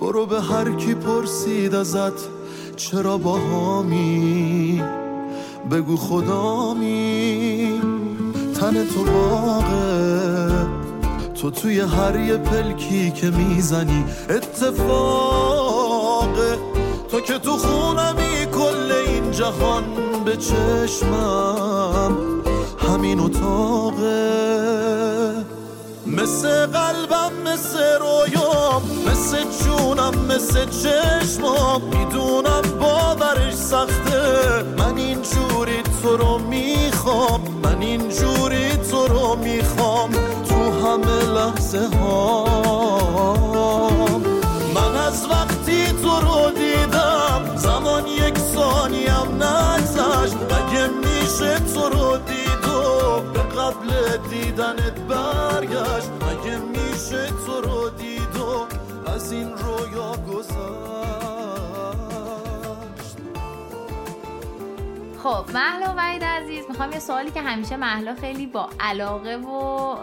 برو به هر کی پرسید ازت چرا باهامی بگو خدامی تن تو باغه. تو توی هر یه پلکی که می‌زنی اتفاقه. تو که تو خونمی کل این جهان به چشمم. همین اتاقه. مثل قلبم مثل رویام مثل جونم مثل چشمام. می‌دونم باورش سخته. من اینجوری تو رو می‌خوام. من اینجوری تو رو می‌خوام. تو همه لحظه هام من از وقتی تو رو قبل دیدنت برگشت مگه میشه تو رو دید و از این رویا گذشت؟ خب محلا و وحید عزیز می‌خوام یه سوالی که همیشه محلا خیلی با علاقه و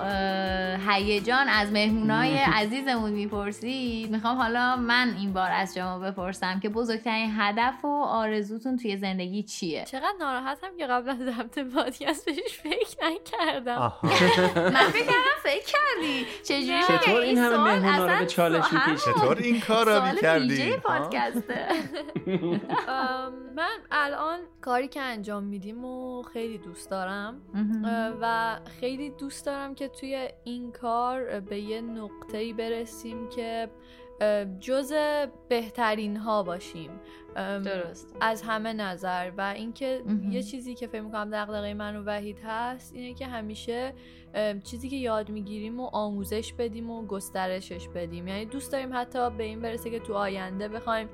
هیجان از مهمونای عزیزمون می‌پرسید می‌خوام حالا من این بار از شما بپرسم که بزرگترین هدف و آرزوتون توی زندگی چیه؟ چقدر ناراحتم که قبل از ضبط پادکست بهش فکر نکردم. من فکر کردم فکر کردی. چجوری چطور این همه مهمونا رو به چالش؟ چطور این کار رو می‌کردی؟ ویژه پادکسته. من الان کاری که انجام میدیم و خیلی دوست دارم. و خیلی دوست دارم که توی این کار به یه نقطه‌ای برسیم که جز بهترین ها باشیم درست. از همه نظر. و اینکه. یه چیزی که فکر می‌کنم دغدغه من و وحید هست اینه که همیشه چیزی که یاد می‌گیریم و آموزش بدیم و گسترشش بدیم. یعنی دوست داریم حتی به این برسه که تو آینده بخوایم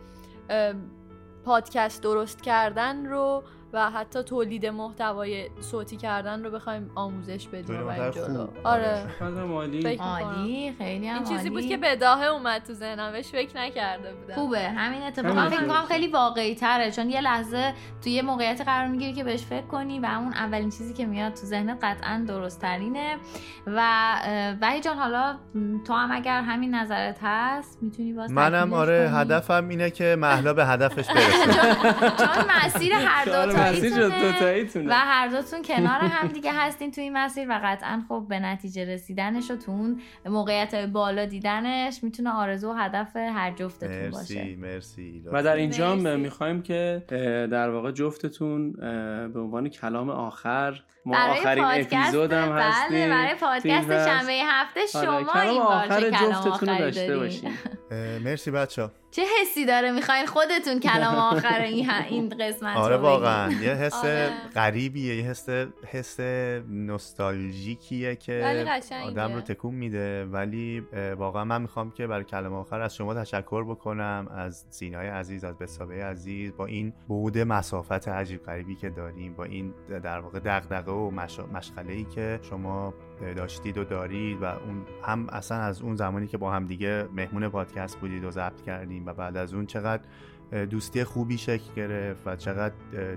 پادکست درست کردن رو و حتی تولید محتوای صوتی کردن رو بخوایم آموزش بدیم و جلو. آره. عالی فکر می‌کنم. عالی. خیلی هم این چیزی. بود که بداهه اومد تو ذهنم بهش فکر نکرده بودم. خوبه. همین اتفاقا فکر. می‌کنم خیلی واقعی تره چون یه لحظه توی یه موقعیت قرار می‌گیری که بهش فکر کنی و همون اولین چیزی که میاد تو ذهنت قطعا درست ترینه و اه، وحید جان حالا تو هم اگر همین نظرت هست می‌تونی باز منم آره. هدفم اینه که محلا به هدفش برسه. چون مسیر هر آره، مسیر شد. و هر دوتون کنار هم دیگه هستین توی این مسیر و قطعا خب به نتیجه رسیدنش و تو اون موقعیت های بالا دیدنش می‌تونه آرزو و هدف هر جفتتون باشه مرسی مرسی و در اینجا. می‌خوایم که در واقع جفتتون به عنوان کلام آخر ما برای آخرین اپیزود هم بله هستیم برای توی این پادکست. شنبه هفته آره، شما کلام این بار آخر کلام جفتتون رو داشته باشین مرسی بچه چه حسی داره می‌خواین خودتون کلام آخر این این قسمت آره رو بگین؟ واقعا یه حس آره. غریبیه یه حس حس نوستالژیکیه که. آدم رو تکون میده ولی واقعا من می‌خوام که برای کلمه آخر از شما تشکر بکنم از سینای عزیز از بسابه عزیز با این بود مسافت عجیب غریبی که داریم با این در واقع دغدغه و مش... مشغله ای که شما داشتید و دارید و اون هم اصلا از اون زمانی که با هم دیگه مهمون پادکست بودید و ضبط کردیم و بعد از اون چقدر دوستی خوبی شکل گرفت و چقدر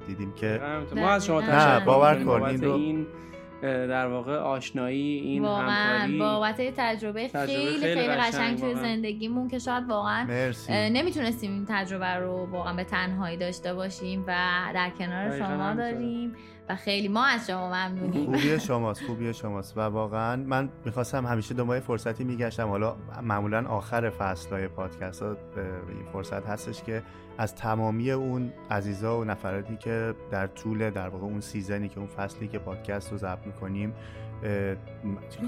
دیدیم که ما از شما نه، تشکر باور می‌کنیم. کن، بابت این رو- این اه، در واقع آشنایی این واقعا همکاری. بابت تجربه تجربه خیلی خیلی خیلی قشنگ توی واقعا. زندگیمون که شاید واقعا نمی‌تونستیم این تجربه رو واقعا به تنهایی داشته باشیم و در کنار شما. داریم. و خیلی ما از شما ممنونیم. خوبی شماست خوبی شماست. و واقعا من می‌خواستم همیشه دنبال فرصتی میگشتم. حالا معمولا آخر فصل های پادکست ها این فرصت هستش که از تمامی اون عزیزا و نفراتی که در طول در واقع اون season ی که اون فصلی که پادکست رو ضبط می‌کنیم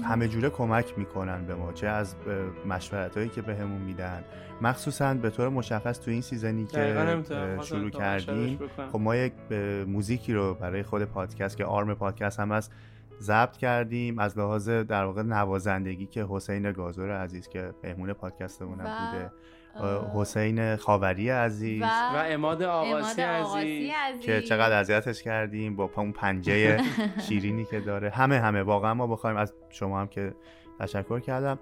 همه جوره کمک می‌کنن به ما چه از مشورت هایی که بهمون میدن مخصوصا به طور مشخص تو این season ی که شروع کردیم. خب ما یک موزیکی رو برای خود پادکست که آرم پادکست هم هست ضبط کردیم از لحاظ در واقع نوازندگی که حسین گازور عزیز که مهمون پادکستمون بوده حسین خاوری عزیز. و و اماد آقاسی عزیز. عزیز. که چقدر اذیتش کردیم با اون پنجه شیرینی که داره. همه همه. واقعا ما بخوایم از شما هم که تشکر کردم.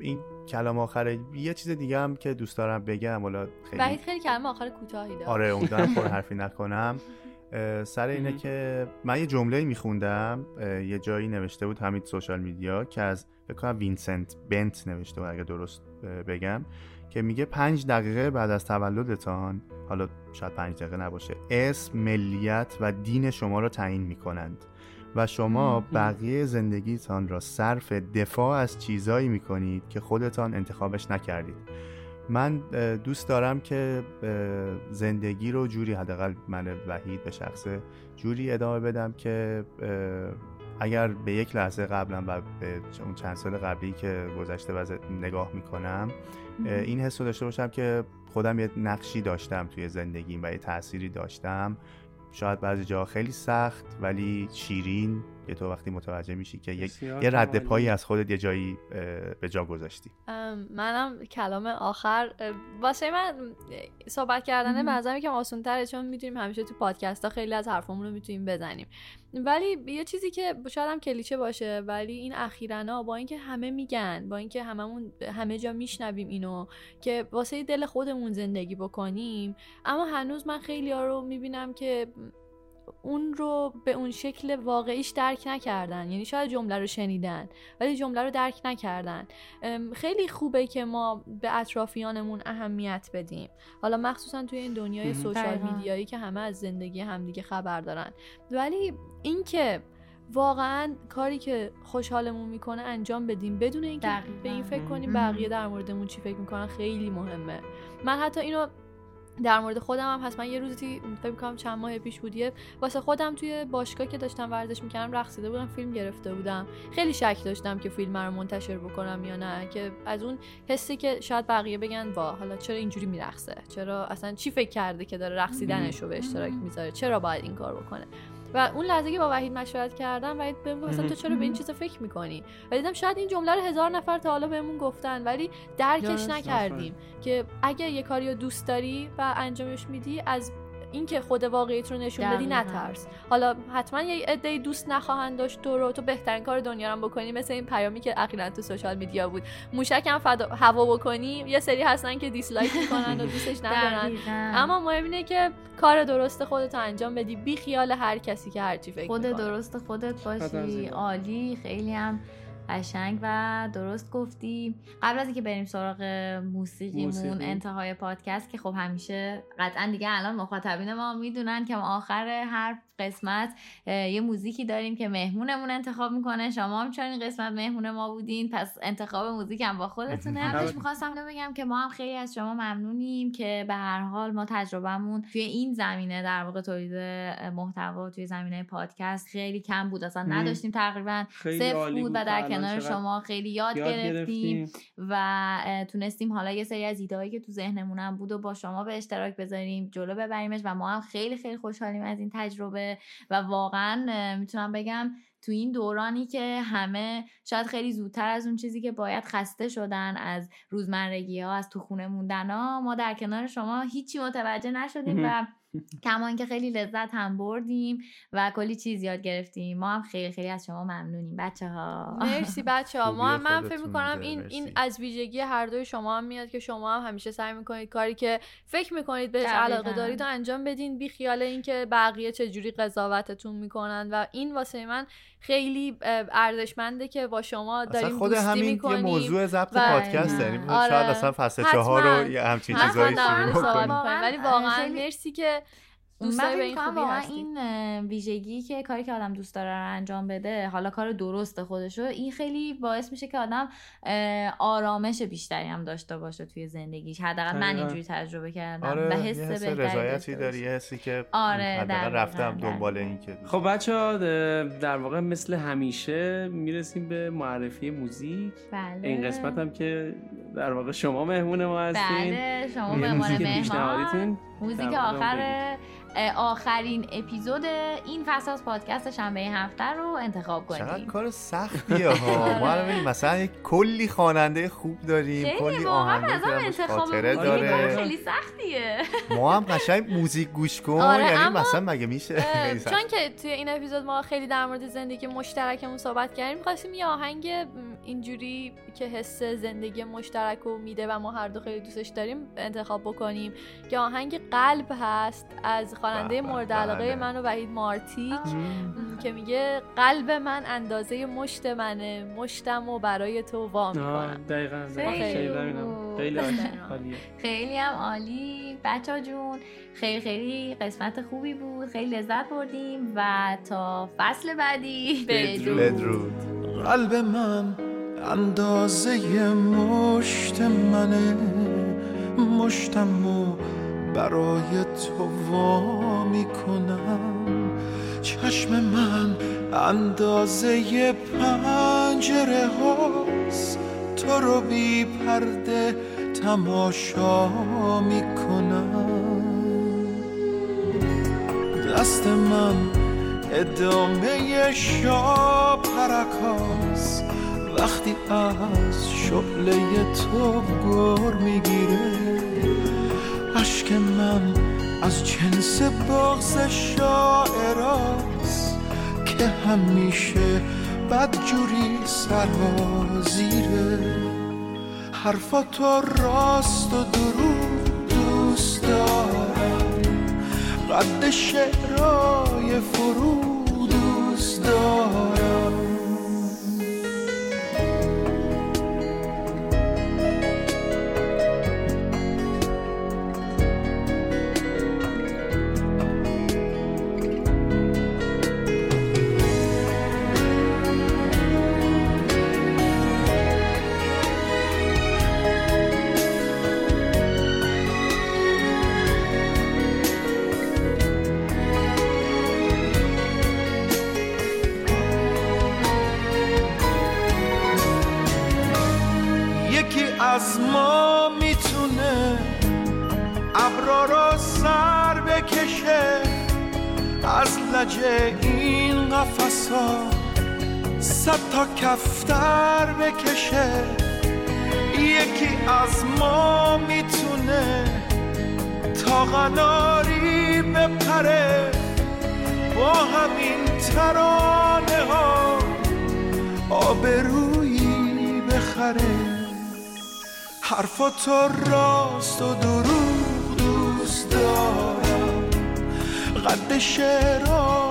این کلام آخره یه چیز دیگه هم که دوست دارم بگم. حالا خیلی خیلی کلام آخر کوتاهی داشت. آره امیدوارم پر حرفی نکنم. سر اینه. که من یه جمله میخوندم. یه جایی نوشته بود همین social media که از فکر کنم وینسنت بنت نوشته بود اگه درست بگم. که میگه پنج دقیقه بعد از تولدتان حالا شاید پنج دقیقه نباشه اسم ملیت و دین شما را تعیین می‌کنند. و شما بقیه زندگیتان را صرف دفاع از چیزایی می‌کنید که خودتان انتخابش نکردید. من دوست دارم که زندگی رو جوری حداقل من وحید به شخصه جوری ادامه بدم که اگر به یک لحظه قبلا و به اون چند سال قبلی که گذشته و نگاه می‌کنم این حس رو داشته باشم که خودم یه نقشی داشتم توی زندگیم و یه تأثیری داشتم. شاید بعضی جا خیلی سخت ولی شیرین. که تو وقتی متوجه میشی که یک یه رد. پایی از خودت یه جایی به جا گذاشتی. منم کلام آخر واسه من صحبت کردنه به نظرم یکم آسان تره چون می‌دونیم همیشه تو پادکست ها خیلی از حرفامون رو می‌تونیم بزنیم. ولی یه چیزی که شاید هم کلیچه باشه ولی این اخیرانا با اینکه همه میگن با اینکه هممون همه جا میشنویم اینو که واسه دل خودمون زندگی بکنیم اما هنوز من خیلی ها رو می‌بینم که اون رو به اون شکل واقعیش درک نکردن یعنی شاید جمله رو شنیدن ولی جمله رو درک نکردن خیلی خوبه که ما به اطرافیانمون اهمیت بدیم حالا مخصوصا توی این دنیای. سوشال. میدیایی که همه از زندگی همدیگه خبر دارن ولی اینکه واقعا کاری که خوشحالمون می‌کنه انجام بدیم بدون اینکه. به این فکر کنیم. بقیه در موردمون چی فکر می‌کنن خیلی مهمه من حتی اینو در مورد خودم هم هست من یه روزی فکر کنم چند ماه پیش بود واسه خودم توی باشگاه که داشتم ورزش می‌کردم رقصیده بودم فیلم گرفته بودم. خیلی شک داشتم که فیلم رو منتشر بکنم یا نه که از اون حسی که شاید بقیه بگن با حالا چرا اینجوری میرقصه؟ چرا اصلا چی فکر کرده که داره رقصیدنش رو به اشتراک می‌ذاره؟ چرا باید این کار بکنه؟ و اون لحظه که با وحید مشورت کردم وحید بهم گفت تو چرا به این چیزا فکر می‌کنی؟ و دیدم شاید این جمله رو هزار نفر تا حالا بهمون گفتن ولی درکش نکردیم که اگه یه کاری رو دوست داری و انجامش میدی از اینکه خود واقعیت رو نشون بدی. نترس. حالا حتما یه عده دوست نخواهند داشت تو رو تو بهترین کار دنیا رو بکنی مثل این پیامی که اخیرا تو سوشال میدیا بود. موشک هم فدا هوا بکنی یه سری هستن که دیسلایک می‌کنن و دوستش ندارن. اما مهم اینه که کار درست خودت رو انجام بدی. بی خیال هر کسی که هرچی فکر خود درست خودت باشی. عالی. خیلی هم قشنگ و درست گفتی. قبل از اینکه بریم سراغ موسیقیمون موسیقی. انتهای پادکست که خب همیشه قطعا دیگه الان مخاطبین ما می‌دونن که ما آخر هر قسمت یه موزیکی داریم که مهمونمون انتخاب می‌کنه. شما هم چون این قسمت مهمون ما بودین پس انتخاب موزیک هم با خودتونه. قبلش می‌خواستم بگم که ما هم خیلی از شما ممنونیم که به هر حال ما تجربهمون توی این زمینه در واقع تولید محتوا توی زمینه پادکست خیلی کم بود. اصلا. نداشتیم تقریبا. صفر بود و در الان کنار شما خیلی یاد, یاد گرفتیم گرفتیم. و تونستیم حالا یه سری از ایدهایی که تو ذهنمونم بود و با شما به اشتراک بذاریم جلو ببریمش و ما هم خیلی خیلی خوشحالیم از این تجربه و واقعا می‌تونم بگم تو این دورانی که همه شاید خیلی زودتر از اون چیزی که باید خسته شدن از روزمرگی ها از تو خونه موندن ها ما در کنار شما هیچی متوجه نشدیم و کما اینکه خیلی لذت هم بردیم و کلی چیز یاد گرفتیم. ما هم خیلی خیلی از شما ممنونیم بچه ها مرسی بچه ها ما هم من فکر می‌کنم این مرسی. این از ویژگی هر دوی شما هم میاد که شما هم همیشه سعی می‌کنید کاری که فکر می‌کنید بهش. علاقه دارید و انجام بدین. بی خیال اینکه بقیه چجوری قضاوتتون می‌کنن و این واسه من خیلی ارزشمنده که با شما داریم خود دوستی همین یه می‌کنیم موضوع ضبط و- پادکست یعنی آره. شاید اصلا فصل. چهار رو یه همچین چیزایی شروع کنیم. ولی واقعاً مرسی که من فکر به این واقعا این ویژگی که کاری که آدم دوست داره رو انجام بده حالا کار درست خودشو این خیلی باعث میشه که آدم آرامش بیشتری هم داشته باشه توی زندگیش. حداقل من. اینجوری تجربه کردم. آره و حس حس بهتری رضایتی داری حسی که آره، حداقل رفتم دقیقاً. دنبال این که خب بچه ها در واقع مثل همیشه می‌رسیم به معرفی موزیک. بله. این قسمت هم که در واقع شما مهمون ما هستین. بله شما به موزیک مهمان. موزیک آخر آخرین اپیزود این فصل از پادکست شنبه هفته رو انتخاب چقدر کنیم کار سختیه ها. ما الان ببین مثلا یک کلی خواننده خوب داریم کلی آهنگ خاطره داره. خیلی سختیه. ما هم قشنگ موزیک گوش کن آره، یعنی اما- مثلا مگه میشه. چون که توی این اپیزود ما خیلی در مورد زندگی مشترکمون صحبت کردیم خواستیم یه آهنگ اینجوری که حس زندگی مشترک رو میده و ما هر دو خیلی دوستش داریم انتخاب بکنیم که آهنگ قلب هست از خواننده به، مورد علاقه بله. من و وحید مارتیک که میگه قلب من اندازه مشت منه مشتم و برای تو وا می‌کنم. دقیقا خیلی. خیلی هم عالی. بچه جون خیلی خیلی قسمت خوبی بود. خیلی لذت بردیم و تا فصل بعدی. بدرود. بدرود. قلب من اندازه مشت منه مشتم و برای تو می‌کنم. چشم من اندازه پنجره هاست. تو رو بی پرده تماشا می‌کنم. دست من ادامه شاب پرکاس وقتی از شعله تو گر می‌گیره اشک من از جنس بغز شاعراست که همیشه بدجوری سرازیره حرفاتو راست و دروغ دوست دارم. قد شعرهای فرو دوست دارم. قناری بپره با همین ترانه ها. آبرویی بخره. حرفاتو راست و دروغ دوست دارم. قد شعرهای فرو